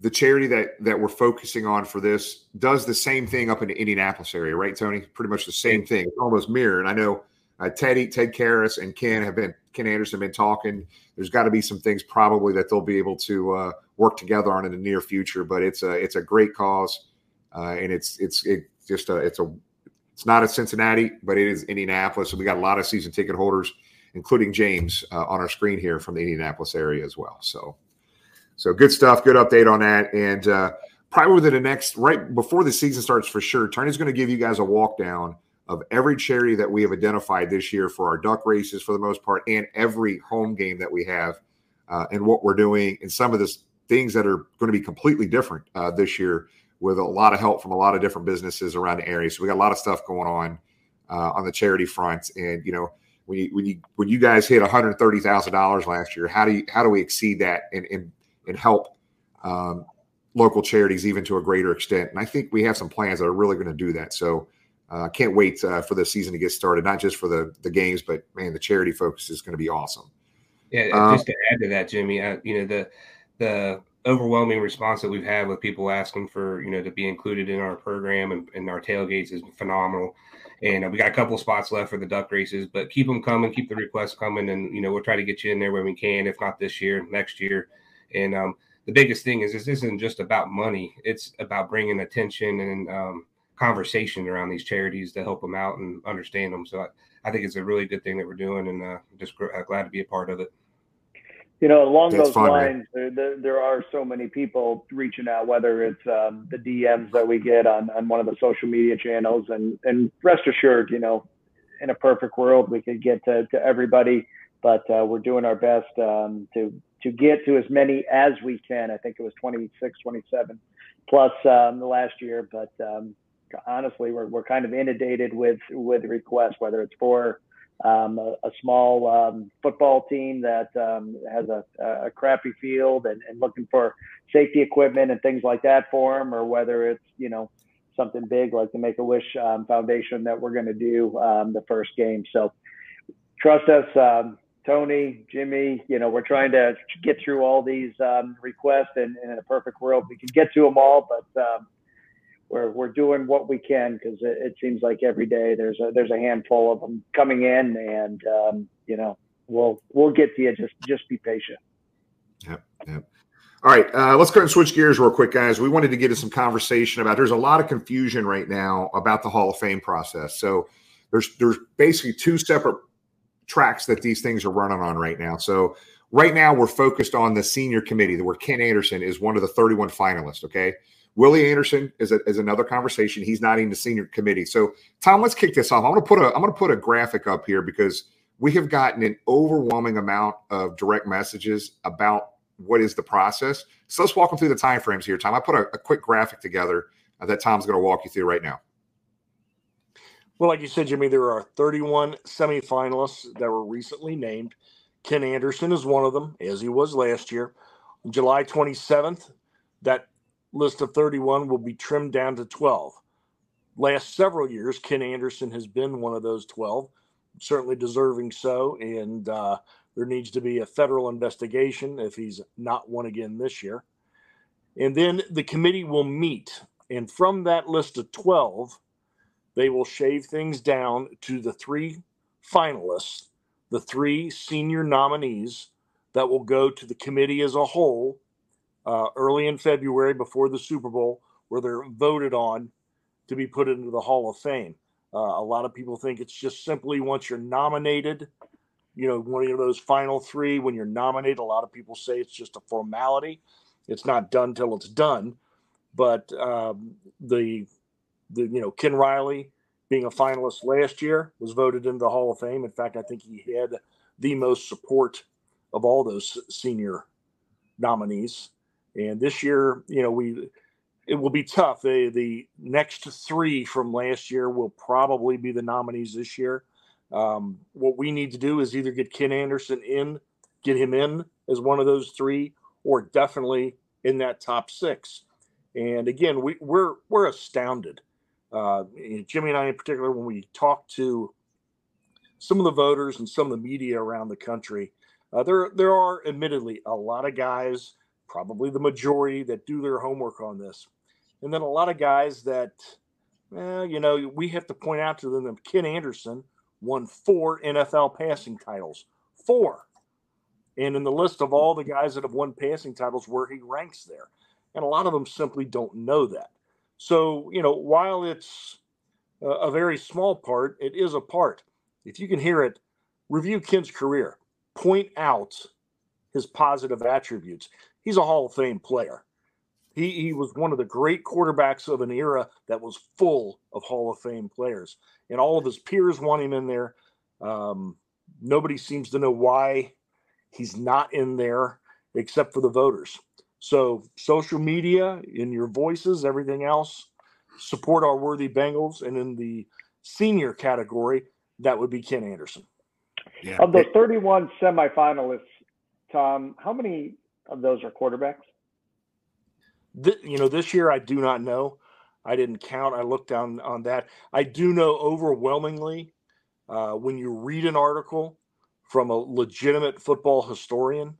the charity that that we're focusing on for this does the same thing up in the Indianapolis area, right, Tony? Pretty much the same thing, almost mirror. And I know uh, Teddy, Ted Karras, and Ken have been Ken Anderson have been talking. There's got to be some things probably that they'll be able to uh, work together on in the near future. But it's a it's a great cause, uh, and it's it's it just a it's a it's not a Cincinnati, but it is Indianapolis, and we got a lot of season ticket holders, including James, uh, on our screen here from the Indianapolis area as well. So, so good stuff, good update on that, and uh, probably within the next right before the season starts for sure. Tony's going to give you guys a walk down of every charity that we have identified this year for our duck races for the most part, and every home game that we have, uh, and what we're doing, and some of the things that are going to be completely different uh, this year with a lot of help from a lot of different businesses around the area. So we got a lot of stuff going on uh, on the charity front, and you know. When you, when you when you guys hit one hundred thirty thousand dollars last year, how do you how do we exceed that and and, and help um, local charities even to a greater extent? And I think we have some plans that are really going to do that. So I uh, can't wait uh, for the season to get started, not just for the the games, but man, the charity focus is going to be awesome. Yeah, um, just to add to that, Jimmy, uh, you know the the overwhelming response that we've had with people asking for you know to be included in our program and, and our tailgates is phenomenal. And uh, we got a couple spots left for the duck races, but keep them coming, keep the requests coming, and you know we'll try to get you in there when we can, if not this year, next year. And um, the biggest thing is this isn't just about money; it's about bringing attention and um, conversation around these charities to help them out and understand them. So I, I think it's a really good thing that we're doing, and uh, just uh, glad to be a part of it. You know, along That's those fun, lines, there, there, are so many people reaching out, whether it's um, the DMs that we get on, on one of the social media channels, and and rest assured, you know, in a perfect world, we could get to, to everybody, but uh, we're doing our best um, to to get to as many as we can. I think it was 26, 27 plus um, the last year, but um, honestly, we're, we're kind of inundated with with requests, whether it's for um, a, a, small um, football team that um, has a, a, crappy field and, and, looking for safety equipment and things like that for them, or whether it's you know something big like the Make a Wish um, Foundation that we're going to do um, the first game. So trust us. Um, Tony, Jimmy, you know, we're trying to get through all these requests, and, and, in a perfect world, we can get to them all. But we're we're doing what we can because it, it, seems like every day there's a there's a handful of them coming in, and um, you know we'll we'll get to you. Just just be patient. Yep. Yep. All right, uh, let's go and switch gears real quick, guys. We wanted to get into some conversation about. There's a lot of confusion right now about the Hall of Fame process. So there's there's basically two separate tracks that these things are running on right now. So right now we're focused on the senior committee, where Ken Anderson is one of the 31 finalists. Okay, Willie Anderson is, a, is another conversation. He's not in the senior committee. So, Tom, let's kick this off. I'm going to put a I'm going to put a graphic up here because we have gotten an overwhelming amount of direct messages about what is the process. So let's walk them through the timeframes here, Tom. I put a, a quick graphic together uh, that Tom's going to walk you through right now. Well, like you said, Jimmy, there are 31 semifinalists that were recently named. Ken Anderson is one of them, as he was last year. July 27th, that list of 31 will be trimmed down to 12. Last several years, Ken Anderson has been one of those 12, certainly deserving so. And uh, there needs to be a federal investigation if he's not one again this year. And then the committee will meet. And from that list of 12, they will shave things down to the three finalists, the three senior nominees that will go to the committee as a whole uh, early in February before the Super Bowl, where they're voted on to be put into the Hall of Fame. Uh, a lot of people think it's just simply once you're nominated, you know, one of those final three, when you're nominated, a lot of people say it's just a formality. It's not done till it's done. But um, the, the, you know, Ken Riley being a finalist last year was voted into the Hall of Fame. In fact, I think he had the most support of all those senior nominees. And this year, you know, we it will be tough. The the next three from last year will probably be the nominees this year. Um, what we need to do is either get Ken Anderson in, get him in as one of those three, or definitely in that top six. And again, we, we're we're astounded. Uh, Jimmy and I, in particular, when we talk to some of the voters and some of the media around the country, uh, there there are admittedly a lot of guys, probably the majority, that do their homework on this, and then a lot of guys that, well, you know, we have to point out to them that Ken Anderson won four NFL passing titles. Four. And in the list of all the guys that have won passing titles, where he ranks there. And a lot of them simply don't know that. So, you know, while it's a very small part, it is a part. If you can hear it, review Ken's career, point out his positive attributes. He's a Hall of Fame player. He, he was one of the great quarterbacks of an era that was full of Hall of Fame players, and all of his peers want him in there. Um, nobody seems to know why he's not in there except for the voters. So, social media, in your voices, everything else, support our worthy Bengals. And in the senior category, that would be Ken Anderson. Yeah. Of the 31 semifinalists, Tom, how many of those are quarterbacks? Th- you know, this year I do not know. I didn't count. I looked down on that. I do know overwhelmingly uh, when you read an article from a legitimate football historian,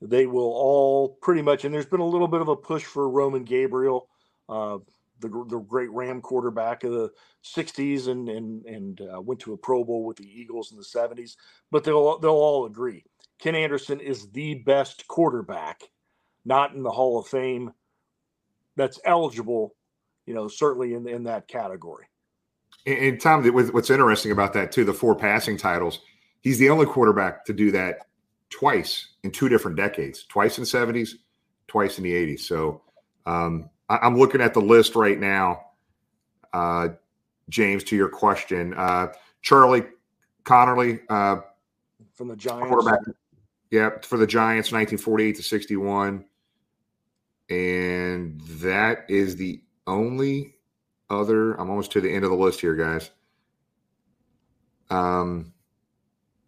they will all pretty much, and there's been a little bit of a push for Roman Gabriel, uh, the, the great Ram quarterback of the 60s and, and, and uh, went to a Pro Bowl with the Eagles in the 70s, but they'll, they'll all agree. Ken Anderson is the best quarterback, not in the Hall of Fame that's eligible, you know, certainly in in that category. And, and Tom, what's interesting about that too, the four passing titles, he's the only quarterback to do that twice in two different decades, twice in the seventies, twice in the eighties. So um, I, am looking at the list right now. Uh, James, to your question, uh, Charlie Conerly uh, from the Giants. Quarterback, yeah, for the Giants, 1948 to 61. And that is the only other. I'm almost to the end of the list here, guys. Um,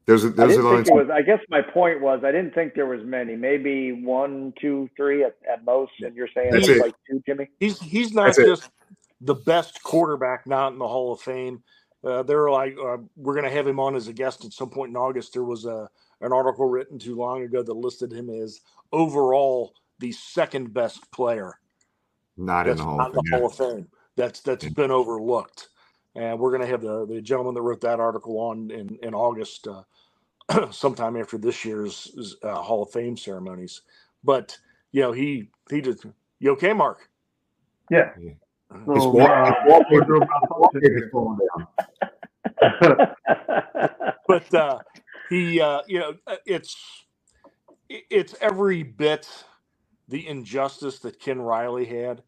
there's a, there's I, didn't think it was, I guess my point was I didn't think there was many. Maybe one, two, three at, at most. And you're saying it's like two, Jimmy. He's he's not That's just it. the best quarterback, not in the Hall of Fame. Uh, they're like uh, we're going to have him on as a guest at some point in August. There was a an article written too long ago that listed him as overall the second best player. Not in the Hall, not of, the Hall of Fame. That's that's yeah. been overlooked, and we're going to have the the gentleman that wrote that article on in in August, uh, sometime after this year's uh, Hall of Fame ceremonies. But you know, he he did. You okay, Mark? Yeah. yeah. So, *laughs* but uh, he, uh, you know, uh, it's it's every bit the injustice that Ken Riley had.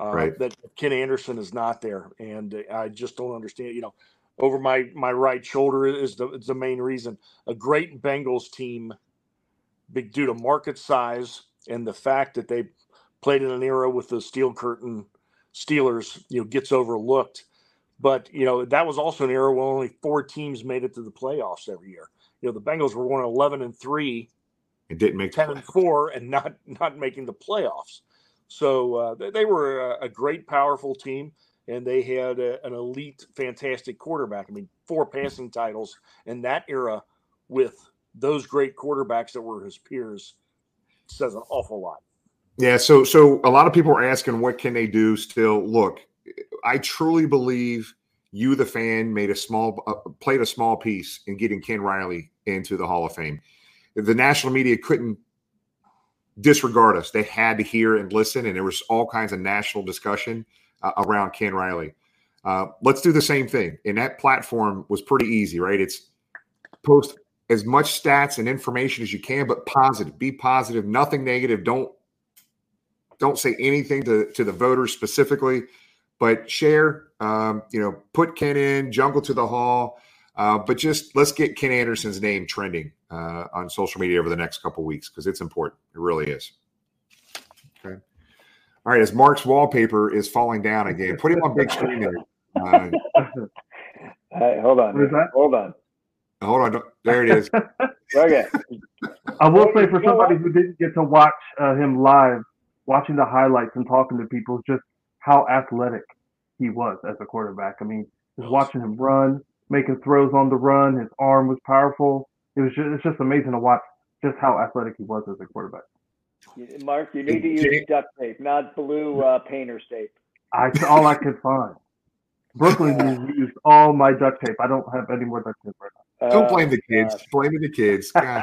uh, right. that Ken Anderson is not there, and I just don't understand. You know, over my my right shoulder is the is the main reason. A great Bengals team, big due to market size and the fact that they played in an era with the steel curtain Steelers, you know, gets overlooked. But you know that was also an era where only four teams made it to the playoffs every year. You know the Bengals were one eleven and three, it didn't make ten and four, and not not making the playoffs. So uh, they, they, were a, a, great, powerful team, and they had a, an elite, fantastic quarterback. I mean, four passing titles in that era with those great quarterbacks that were his peers says an awful lot. Yeah, so so a lot of people are asking what can they do still. Look, I truly believe you the fan made a small uh, played a small piece in getting Ken Riley into the Hall of Fame. The national media couldn't disregard us. They had to hear and listen, and there was all kinds of national discussion uh, around Ken Riley. Uh, let's do the same thing. And that platform was pretty easy, right? It's post as much stats and information as you can, but positive. Be positive, nothing negative. Don't don't say anything to, to the voters specifically, but share. Um, you know, put Ken in, jungle to the hall. Uh, but just let's get Ken Anderson's name trending uh, on social media over the next couple weeks because it's important. It really is. Okay. All right. As Mark's wallpaper is falling down again, put him on big screen there. *laughs* Uh, hey, hold on. Hold on. Hold on. There it is. *laughs* okay. I will say for somebody who didn't get to watch uh, him live, watching the highlights and talking to people, just how athletic he was as a quarterback. I mean, just watching him run, making throws on the run. His arm was powerful. It was just, it's just amazing to watch just how athletic he was as a quarterback. Mark, you need to use duct tape, not blue uh, painter's tape. I all I could find. Brooklyn *laughs* used all my duct tape. I don't have any more duct tape right now. Don't blame the kids. Uh, blame the kids. uh,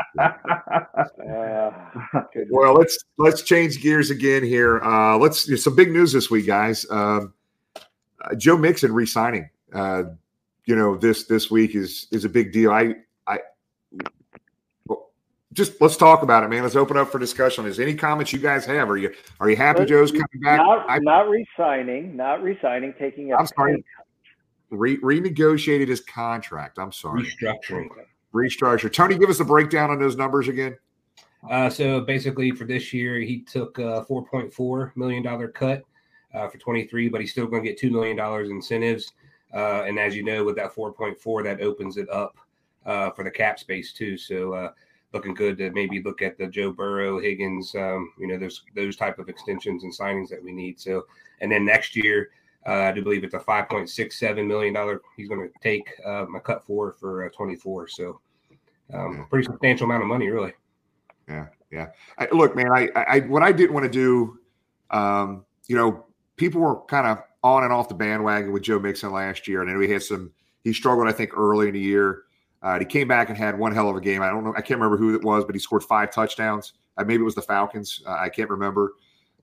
well, let's let's change gears again here. Uh, let's some big news this week, guys. Um, uh, Joe Mixon re-signing. Uh, you know this this week is is a big deal. I I just let's talk about it, man. Let's open up for discussion. Is any comments you guys have? Are you are you happy Joe's coming back? Not, I, not resigning, not resigning, taking a I'm sorry. Re, renegotiated his contract. I'm sorry. Restructuring. Restructure. Tony, give us a breakdown on those numbers again. Uh, so basically, for this year, he took a 4.4 million dollar cut uh, for 23, but he's still going to get two million dollars incentives. Uh, and as you know, with that 4.4, that opens it up uh, for the cap space too. So uh, looking good to maybe look at the Joe Burrow, Higgins, um, you know, those those type of extensions and signings that we need. So, and then next year, uh, I do believe it's a 5.67 million dollar. He's going to take uh, my cut for for uh, 24. So, um, pretty substantial amount of money, really. Yeah, yeah. I, look, man, I, I what I didn't want to do, um, you know, people were kind of on and off the bandwagon with Joe Mixon last year. And then we had some, he struggled, I think, early in the year. Uh, he came back and had one hell of a game. I don't know, I can't remember who it was, but he scored five touchdowns. Uh, maybe it was the Falcons. Uh, I can't remember.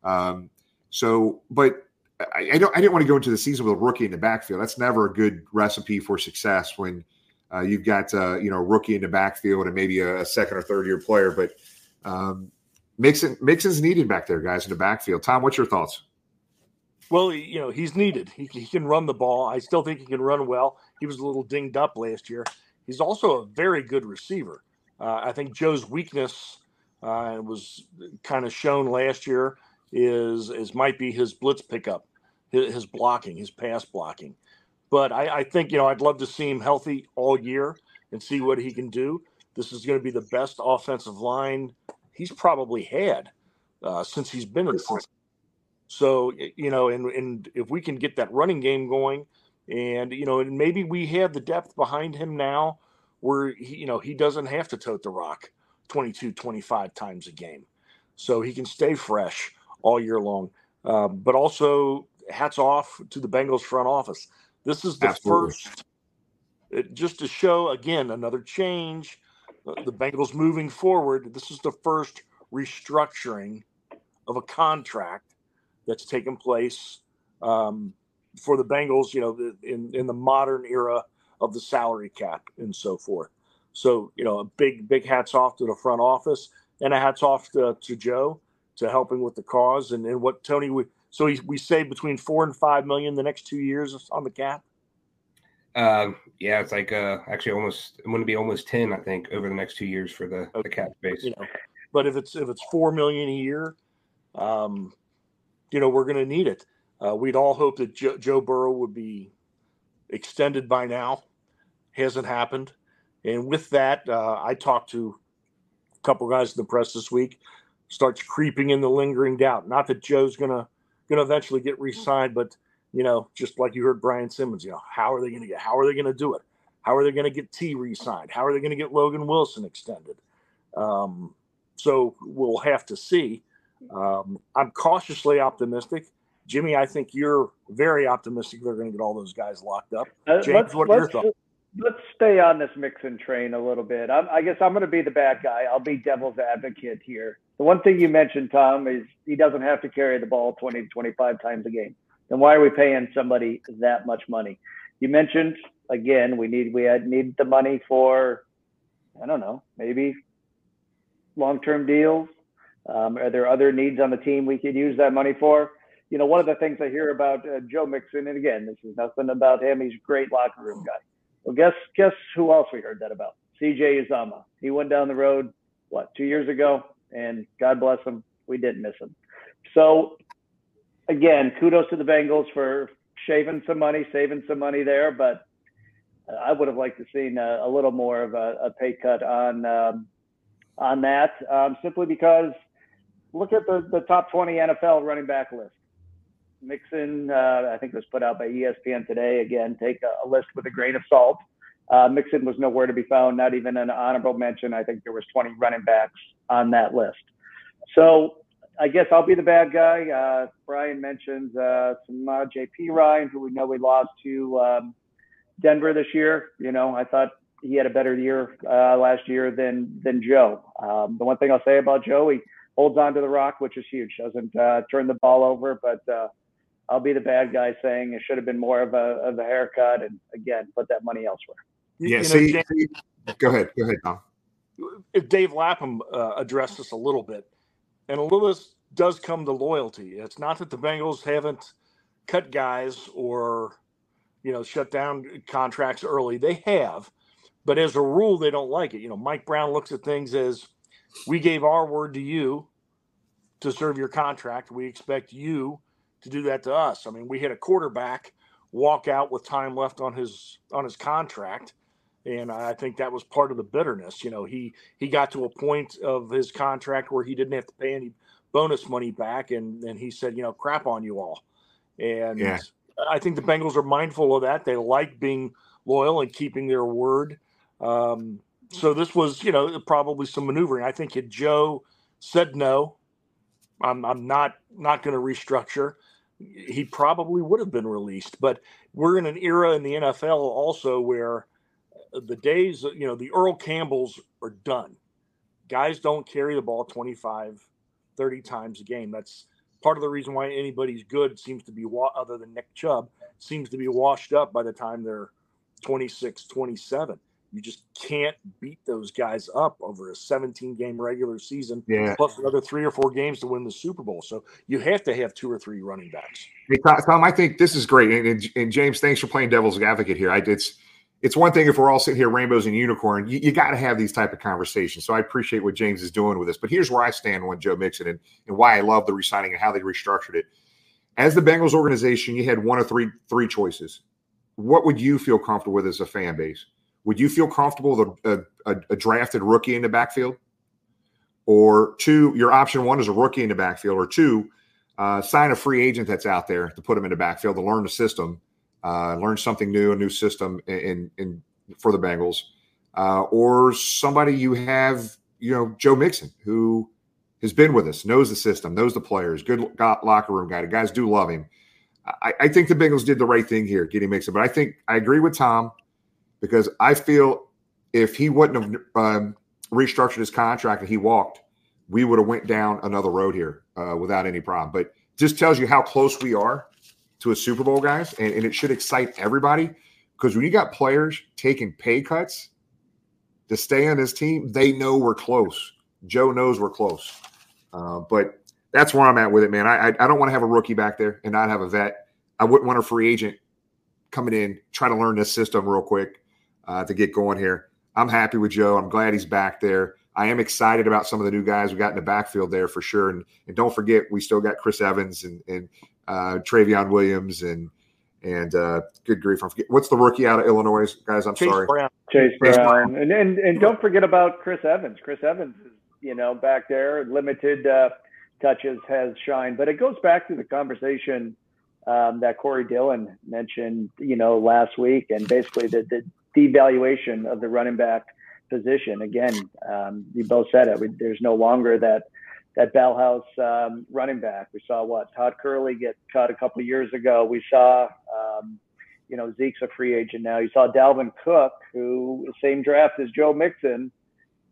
Um, so, but I, I, don't, I didn't want to go into the season with a rookie in the backfield. That's never a good recipe for success when uh, you've got, uh, you know, rookie in the backfield and maybe a, a second or third year player. But um, Mixon, Mixon's needed back there, guys, in the backfield. Tom, what's your thoughts? Well, you know, he's needed. He, he can run the ball. I still think he can run well. He was a little dinged up last year. He's also a very good receiver. Uh, I think Joe's weakness uh, was kind of shown last year is is might be his blitz pickup, his, his blocking, his pass blocking. But I, I, think you know I'd love to see him healthy all year and see what he can do. This is going to be the best offensive line he's probably had uh, since he's been in Cincinnati. So you know, and and if we can get that running game going, and you know, and maybe we have the depth behind him now, where he, you know he doesn't have to tote the rock 22, 25 times a game, so he can stay fresh all year long. Uh, but also, hats off to the Bengals front office. This is the Absolutely. first, it, just to show again another change. Uh, the Bengals moving forward. This is the first restructuring of a contract that's taken place um, for the Bengals, you know, in, in the modern era of the salary cap and so forth. So, you know, a big, big hats off to the front office and a hats off to, to Joe to helping with the cause and, and what Tony So he, we save between four and five million the next two years on the cap. Um, yeah, it's like uh, actually almost it going to be almost ten, I think, over the next two years for the, okay. the cap space. You know, but if it's if it's four million a year, um, you know, we're going to need it. Uh, we'd all hope that jo- Joe Burrow would be extended by now. Hasn't happened, and with that, uh, I talked to a couple guys in the press this week. Starts creeping in the lingering doubt. Not that Joe's gonna gonna eventually get re-signed, but you know, just like you heard Brian Simmons, you know, how are they going to get? How are they going to do it? How are they going to get Tee re-signed? How are they going to get Logan Wilson extended? Um, so we'll have to see. Um, I'm cautiously optimistic. Jimmy, I think you're very optimistic they're going to get all those guys locked up. Uh, James, what are your thoughts? Let's stay on this Mixon train a little bit. I'm, I guess I'm going to be the bad guy. I'll be devil's advocate here. The one thing you mentioned, Tom, is he doesn't have to carry the ball 20 to 25 times a game. Then why are we paying somebody that much money? You mentioned again, we need we had need the money for, I don't know, maybe long-term deals? Um, are there other needs on the team we could use that money for? You know, one of the things I hear about uh, Joe Mixon, and again, this is nothing about him. He's a great locker room guy. Well, guess guess who else we heard that about? CJ Uzomah. He went down the road what two years ago, and God bless him, we didn't miss him. So again, kudos to the Bengals for shaving some money, saving some money there, but I would have liked to seen a, a little more of a, a pay cut on um, on that, um, simply because look at the, the top 20 NFL running back list. Mixon, uh, I think was put out by ESPN today. Again, take a, a list with a grain of salt. Uh, Mixon was nowhere to be found, not even an honorable mention. I think there was 20 running backs on that list. So I guess I'll be the bad guy. Uh, Brian mentions uh, some uh, JP Ryan, who we know we lost to um, Denver this year. You know, I thought he had a better year uh, last year than than Joe. Um, the one thing I'll say about Joe, he holds on to the rock, which is huge. Doesn't uh, turn the ball over, but uh, I'll be the bad guy saying it should have been more of a of a haircut, and again, put that money elsewhere. Yeah. You see, know, James, go ahead. Go ahead, Tom. If Dave Lapham uh, addressed this a little bit, and a little this does come to loyalty. It's not that the Bengals haven't cut guys or you know shut down contracts early. They have, but as a rule, they don't like it. You know, Mike Brown looks at things as we gave our word to you to serve your contract. We expect you to do that to us. I mean, we had a quarterback walk out with time left on his on his contract and I think that was part of the bitterness. You know, he he got to a point of his contract where he didn't have to pay any bonus money back, and and he said, you know, crap on you all. And yeah. I think the Bengals are mindful of that. They like being loyal and keeping their word. Um, so this was, you know, probably some maneuvering. I think if Joe said no, I'm I'm not not going to restructure. He probably would have been released. But we're in an era in the NFL also where uh, the days, you know, the Earl Campbells are done. Guys don't carry the ball 25, 30 times a game. That's part of the reason why anybody's good seems to be, other than Nick Chubb, seems to be washed up by the time they're 26, 27. You just can't beat those guys up over a 17 game regular season, yeah. plus another three or four games to win the Super Bowl. So you have to have two or three running backs. Hey, Tom, I think this is great. And, and, and James, thanks for playing devil's advocate here. I, it's, it's one thing if we're all sitting here rainbows and unicorn you, you got to have these type of conversations so i appreciate what james is doing with this but here's where i stand on joe mixon and, and why i love the resigning and how they restructured it as the bengals organization you had one of three three choices what would you feel comfortable with as a fan base would you feel comfortable with a, a, a drafted rookie in the backfield or two your option one is a rookie in the backfield or two uh, sign a free agent that's out there to put them in the backfield to learn the system uh, learn something new, a new system in, in for the Bengals, uh, or somebody you have, you know, Joe Mixon, who has been with us, knows the system, knows the players, good locker room guy. The guys do love him. I, I think the Bengals did the right thing here, getting Mixon. But I think I agree with Tom because I feel if he wouldn't have um, restructured his contract and he walked, we would have went down another road here uh, without any problem. But just tells you how close we are to a Super Bowl, guys, and, and it should excite everybody because when you got players taking pay cuts to stay on this team, they know we're close. Joe knows we're close. Uh, but that's where I'm at with it, man. I I, I don't want to have a rookie back there and not have a vet. I wouldn't want a free agent coming in trying to learn this system real quick uh, to get going here. I'm happy with Joe. I'm glad he's back there. I am excited about some of the new guys we got in the backfield there for sure. And, and don't forget, we still got Chris Evans and, and uh, Trayveon Williams and and uh, good grief, I forget what's the rookie out of Illinois, guys. I'm Chase sorry, Brown. Chase Brown, and, and and don't forget about Chris Evans. Chris Evans is you know back there, limited uh, touches has shined, but it goes back to the conversation um, that Corey Dillon mentioned, you know, last week, and basically the, the devaluation of the running back position. Again, um, you both said it. We, there's no longer that that bell cow um, running back. We saw what Todd Gurley get cut a couple of years ago. We saw, um, you know, Zeke's a free agent now. You saw Dalvin Cook, who same draft as Joe Mixon,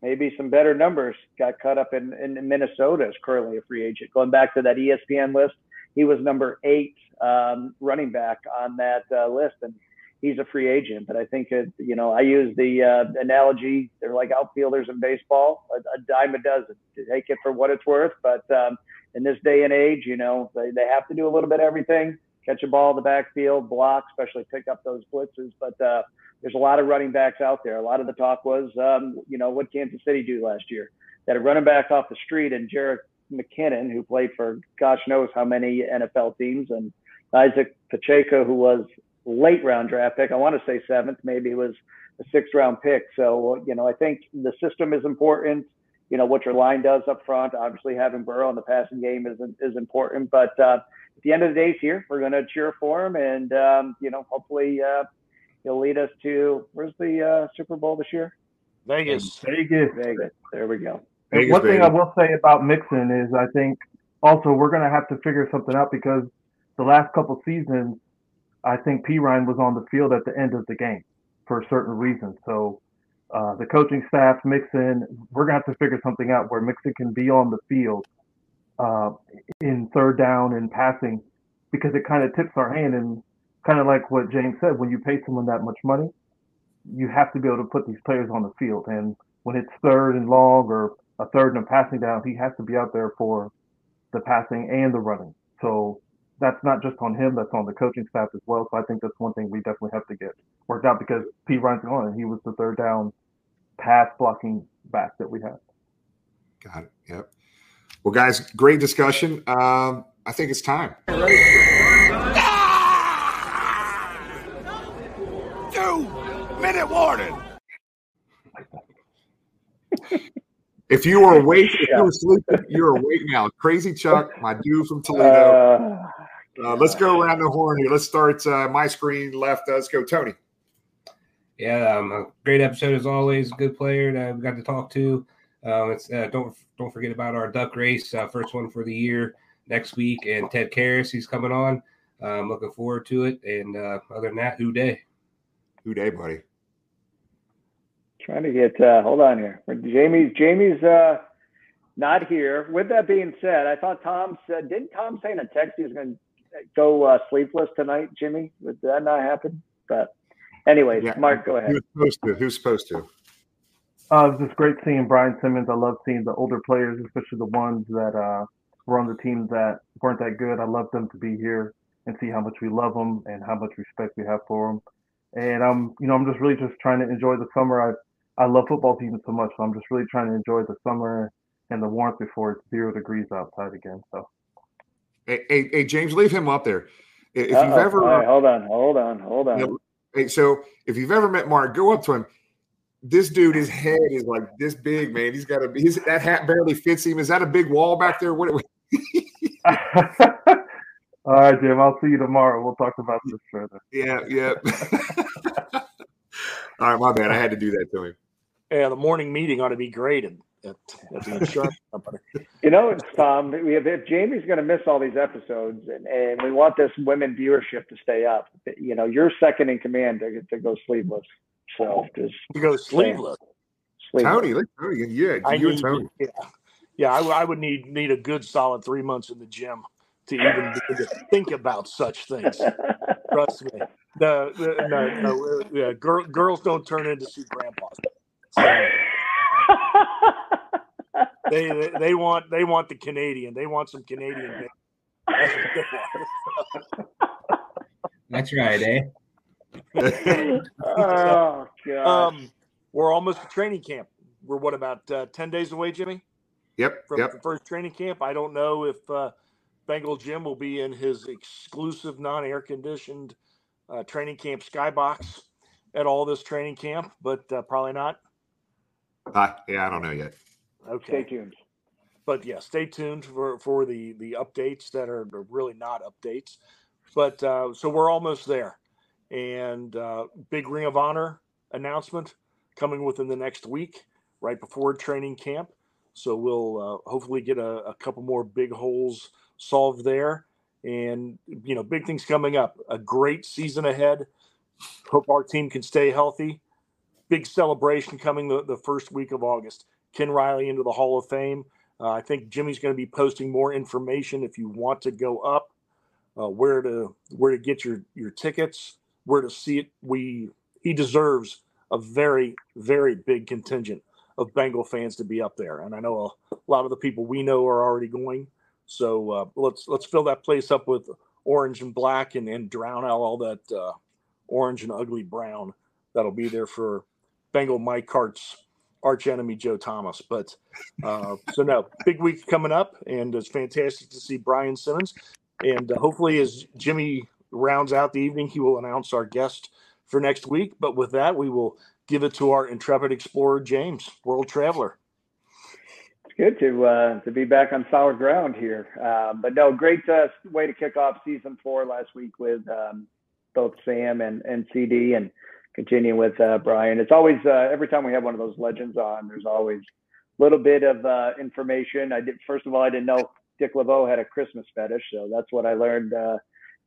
maybe some better numbers, got cut up in, in Minnesota as currently a free agent. Going back to that ESPN list, he was number eight um, running back on that uh, list, and he's a free agent. But I think it, you know, I use the uh, analogy: they're like outfielders in baseball, a, a dime a dozen. Take it for what it's worth. But um, in this day and age, you know, they, they have to do a little bit of everything: catch a ball in the backfield, block, especially pick up those blitzes. But uh, there's a lot of running backs out there. A lot of the talk was, um, you know, what Kansas City do last year? That a running back off the street and Jerick McKinnon, who played for gosh knows how many NFL teams, and Isaac Pacheco, who was late round draft pick. I want to say seventh, maybe it was a sixth round pick. So, you know, I think the system is important. You know, what your line does up front, obviously having Burrow in the passing game is, is important. But uh, at the end of the day, here, we're going to cheer for him. And, um, you know, hopefully uh, he'll lead us to where's the uh, Super Bowl this year? Vegas. Vegas. Vegas. There we go. Vegas, one thing I will say about Mixon is I think also we're going to have to figure something out because the last couple seasons, I think Perine was on the field at the end of the game for a certain reasons. So uh, the coaching staff, Mixon, we're gonna have to figure something out where Mixon can be on the field uh, in third down and passing because it kind of tips our hand and kind of like what James said, when you pay someone that much money, you have to be able to put these players on the field. And when it's third and long or a third and a passing down, he has to be out there for the passing and the running. So that's not just on him, that's on the coaching staff as well. So I think that's one thing we definitely have to get worked out because Perine's gone and he was the third down pass blocking back that we had. Got it. Yep. Well, guys, great discussion. Um, I think it's time. Two minute warning. *laughs* If you were awake, if you were sleeping, you're awake now. Crazy Chuck, my dude from Toledo. Uh, let's go around the horn here. Let's start uh, my screen left. Uh, let's go, Tony. Yeah, um, a great episode as always. Good player that we got to talk to. Um, it's uh, don't don't forget about our duck race, uh, first one for the year next week, and Ted Karras, he's coming on. I'm looking forward to it. And uh, other than that, who Dey? Who Dey, buddy? Trying to get uh, hold on here. Jamie's Jamie's uh, not here. With that being said, I thought Tom said didn't Tom say in a text he was going to go uh, sleepless tonight, Jimmy? Did that not happen? But anyways, Yeah. Mark, go ahead. Who's supposed to? Who's supposed to? Uh, it's just great seeing Brian Simmons. I love seeing the older players, especially the ones that uh, were on the team that weren't that good. I love them to be here and see how much we love them and how much respect we have for them. And I'm, you know, I'm just really just trying to enjoy the summer. I I love football season so much, so I'm just really trying to enjoy the summer and the warmth before it's zero degrees outside again. So Hey, hey, hey, James, leave him up there. If you've ever, All right, uh, hold on, hold on, hold on. Yeah, Hey, so if you've ever met Mark, go up to him. This dude, his head is like this big, man. He's got a his that hat barely fits him. Is that a big wall back there? What? *laughs* all right, Jim, I'll see you tomorrow. We'll talk about this further. Yeah, yeah. *laughs* All right, my bad. I had to do that to him. Yeah, the morning meeting ought to be great at, at, at the insurance *laughs* company. You know, it's Tom. We have, if Jamie's going to miss all these episodes, and, and we want this women viewership to stay up, you know, you're second in command to, to go sleeveless. So just You go sleeveless. sleeveless. Tony, look, Tony, yeah, I you and need, Tony. yeah, yeah. I, I would need need a good solid three months in the gym to even to think about such things. Trust me. The, the no, no, uh, yeah, girl, girls don't turn into see grandpas. So, they, they they want they want the Canadian. They want some Canadian. That's *laughs* That's right, eh? oh god. Um, we're almost to training camp. We're what about uh, ten days away, Jimmy? Yep. From Yep. the first training camp. I don't know if uh, Bengal Jim will be in his exclusive non-air conditioned uh, training camp skybox at all this training camp, but uh, probably not. Uh, yeah, I don't know yet. Okay. Stay tuned. but yeah, stay tuned for for the the updates that are really not updates. But uh, so we're almost there, and uh, big Ring of Honor announcement coming within the next week, right before training camp. So we'll uh, hopefully get a, a couple more big holes solved there, and you know, big things coming up. A great season ahead. Hope our team can stay healthy. Big celebration coming the, the first week of August. Ken Riley into the Hall of Fame. Uh, I think Jimmy's going to be posting more information if you want to go up, uh, where to where to get your your tickets, where to see it. We he deserves a very very big contingent of Bengal fans to be up there, and I know a lot of the people we know are already going. So uh, let's let's fill that place up with orange and black, and, and drown out all that uh, orange and ugly brown that'll be there for Bengal Mike Cart's arch enemy Joe Thomas. But uh, so no, big week coming up, and it's fantastic to see Brian Simmons. And uh, hopefully, as Jimmy rounds out the evening, he will announce our guest for next week. But with that, we will give it to our intrepid explorer, James, world traveler. It's good to uh, to be back on solid ground here. Um, but no, great uh, way to kick off season four last week with um, both Sam and, and CD and continuing with uh, Brian. It's always uh, every time we have one of those legends on, there's always a little bit of uh, information. I did first of all, I didn't know Dick LeBeau had a Christmas fetish, so that's what I learned uh,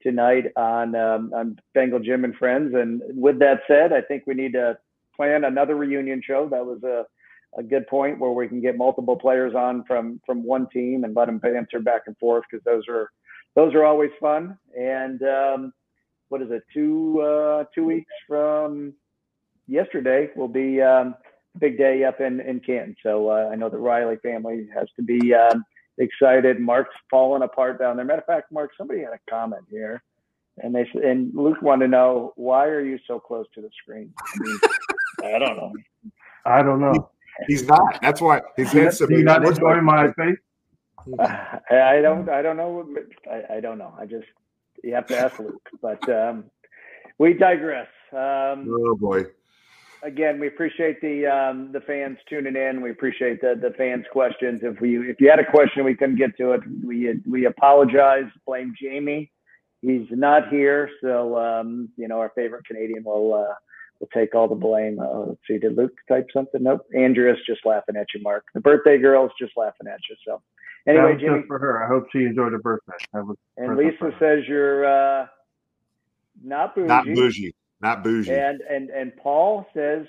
tonight on um, on Bengal Jim and Friends. And with that said, I think we need to plan another reunion show. That was a a good point where we can get multiple players on from from one team and let them banter back and forth because those are those are always fun. And um, what is it? Two uh, two weeks from yesterday will be um, big day up in in Canton. So uh, I know the Riley family has to be um, excited. Mark's falling apart down there. Matter of fact, Mark, somebody had a comment here. And they s- and Luke wanted to know why are you so close to the screen? I, mean, *laughs* I don't know. I don't know. He's not. That's why his Do you, head's don't enjoy my face? I *laughs* I don't. I don't know. I, I don't know. I just you have to ask Luke. But um, we digress. Um, Oh boy. again, we appreciate the um, the fans tuning in. We appreciate the the fans' questions. If we if you had a question we couldn't get to it, we we apologize. Blame Jamie. He's not here, so um, you know our favorite Canadian will uh, will take all the blame. Uh, let's see, did Luke type something? Nope. Andrea's just laughing at you, Mark. The birthday girl's just laughing at you. So anyway, was Jimmy just for her. I hope she enjoyed her birthday. That was and Lisa says you're uh, not bougie. Not bougie. Not bougie. And and and Paul says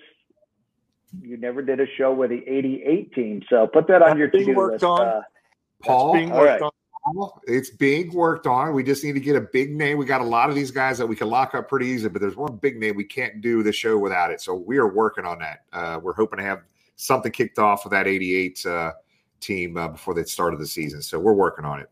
you never did a show with the '88 team, so put that on your to-do list. on. Uh, Paul, being worked right. on. Paul, it's being worked on. We just need to get a big name. We got a lot of these guys that we can lock up pretty easy, but there's one big name we can't do the show without it. So we are working on that. Uh, we're hoping to have something kicked off with that 88 uh, team uh, before the start of the season. So we're working on it.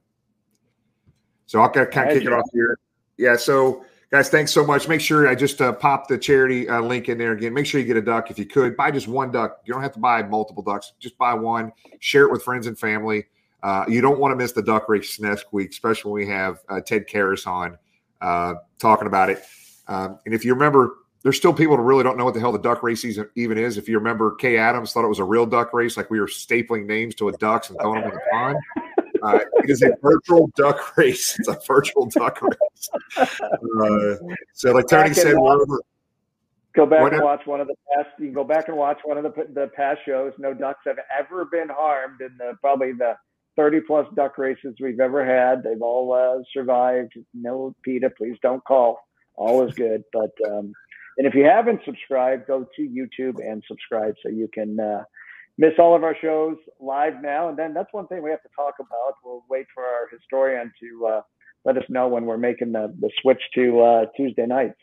So I'll kind of kick it off here. Yeah. So guys, thanks so much. Make sure I just uh, pop the charity uh, link in there again. Make sure you get a duck if you could. Buy just one duck. You don't have to buy multiple ducks. Just buy one. Share it with friends and family. Uh, you don't want to miss the duck race next week, especially when we have uh, Ted Karras on uh, talking about it. Um, and if you remember, there's still people who really don't know what the hell the duck race season even is. If you remember, Kay Adams thought it was a real duck race, like we were stapling names to a ducks and throwing them in the pond. *laughs* Uh, it is a virtual duck race. It's a virtual duck race. Uh, so, like Tony said, watch- Go back and watch one of the past. You can go back and watch one of the the past shows. No ducks have ever been harmed in the probably the 30 plus duck races we've ever had. They've all uh, survived. No, PETA, please don't call. All is good. But um, and if you haven't subscribed, go to YouTube and subscribe so you can uh, miss all of our shows live now. And then that's one thing we have to talk about. We'll wait for our historian to uh, let us know when we're making the, the switch to uh, Tuesday nights.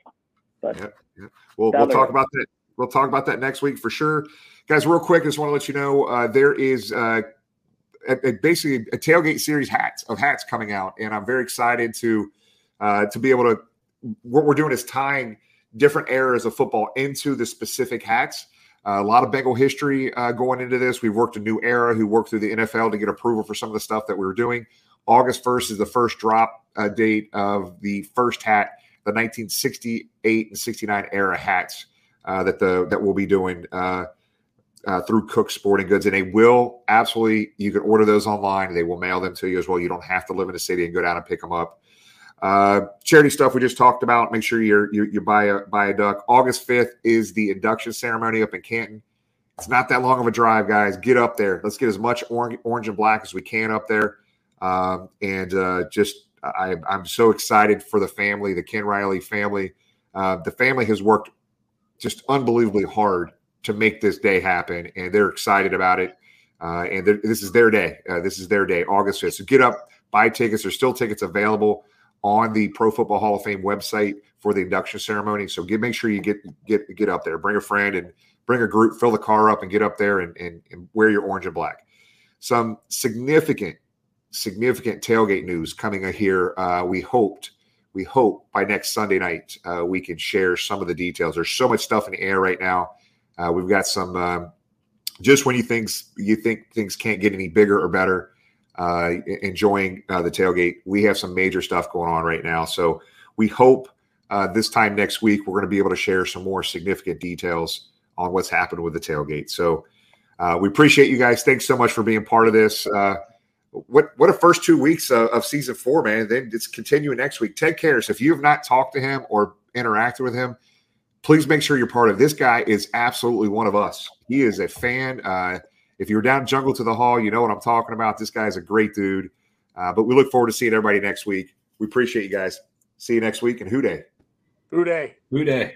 But Yep, yep. We'll, we'll talk road. about that. We'll talk about that next week for sure, guys. Real quick, I just want to let you know uh, there is uh, a, a basically a tailgate series hats of hats coming out, and I'm very excited to uh, to be able to. What we're doing is tying different eras of football into the specific hats. Uh, a lot of Bengal history uh, going into this. We've worked a new era who worked through the NFL to get approval for some of the stuff that we were doing. August 1st is the first drop uh, date of the first hat, the 1968 and 69 era hats uh, that the that we'll be doing uh, through Cook Sporting Goods, and they will absolutely. You can order those online. They will mail them to you as well. You don't have to live in a city and go down and pick them up. Uh, charity stuff we just talked about. Make sure you you buy a buy a duck. August fifth is the induction ceremony up in Canton. It's not that long of a drive, guys. Get up there. Let's get as much orange, orange and black as we can up there. Um, and uh, just I, I'm so excited for the family, the Ken Riley family. Uh, the family has worked just unbelievably hard to make this day happen, and they're excited about it. Uh, and this is their day. Uh, this is their day, August 5th. So get up, buy tickets. There's still tickets available on the Pro Football Hall of Fame website for the induction ceremony. So get make sure you get get get up there. Bring a friend and bring a group. Fill the car up and get up there and, and, and wear your orange and black. Some significant significant tailgate news coming here. Uh, we hoped we hope by next Sunday night uh, we can share some of the details. There's so much stuff in the air right now. Uh, we've got some um, just when you think you think things can't get any bigger or better. Uh, enjoying uh, the tailgate, we have some major stuff going on right now. So we hope uh, this time next week we're going to be able to share some more significant details on what's happened with the tailgate. So uh, we appreciate you guys. Thanks so much for being part of this. Uh, what what a first two weeks of, of, season four, man. Then it's continuing next week. Ted Karras. If you have not talked to him or interacted with him, please make sure you're part of. This guy is absolutely one of us. He is a fan. Uh, if you're down Jungle to the Hall, you know what I'm talking about. This guy is a great dude. Uh, but we look forward to seeing everybody next week. We appreciate you guys. See you next week and Who Dey. Who Dey. Who Dey.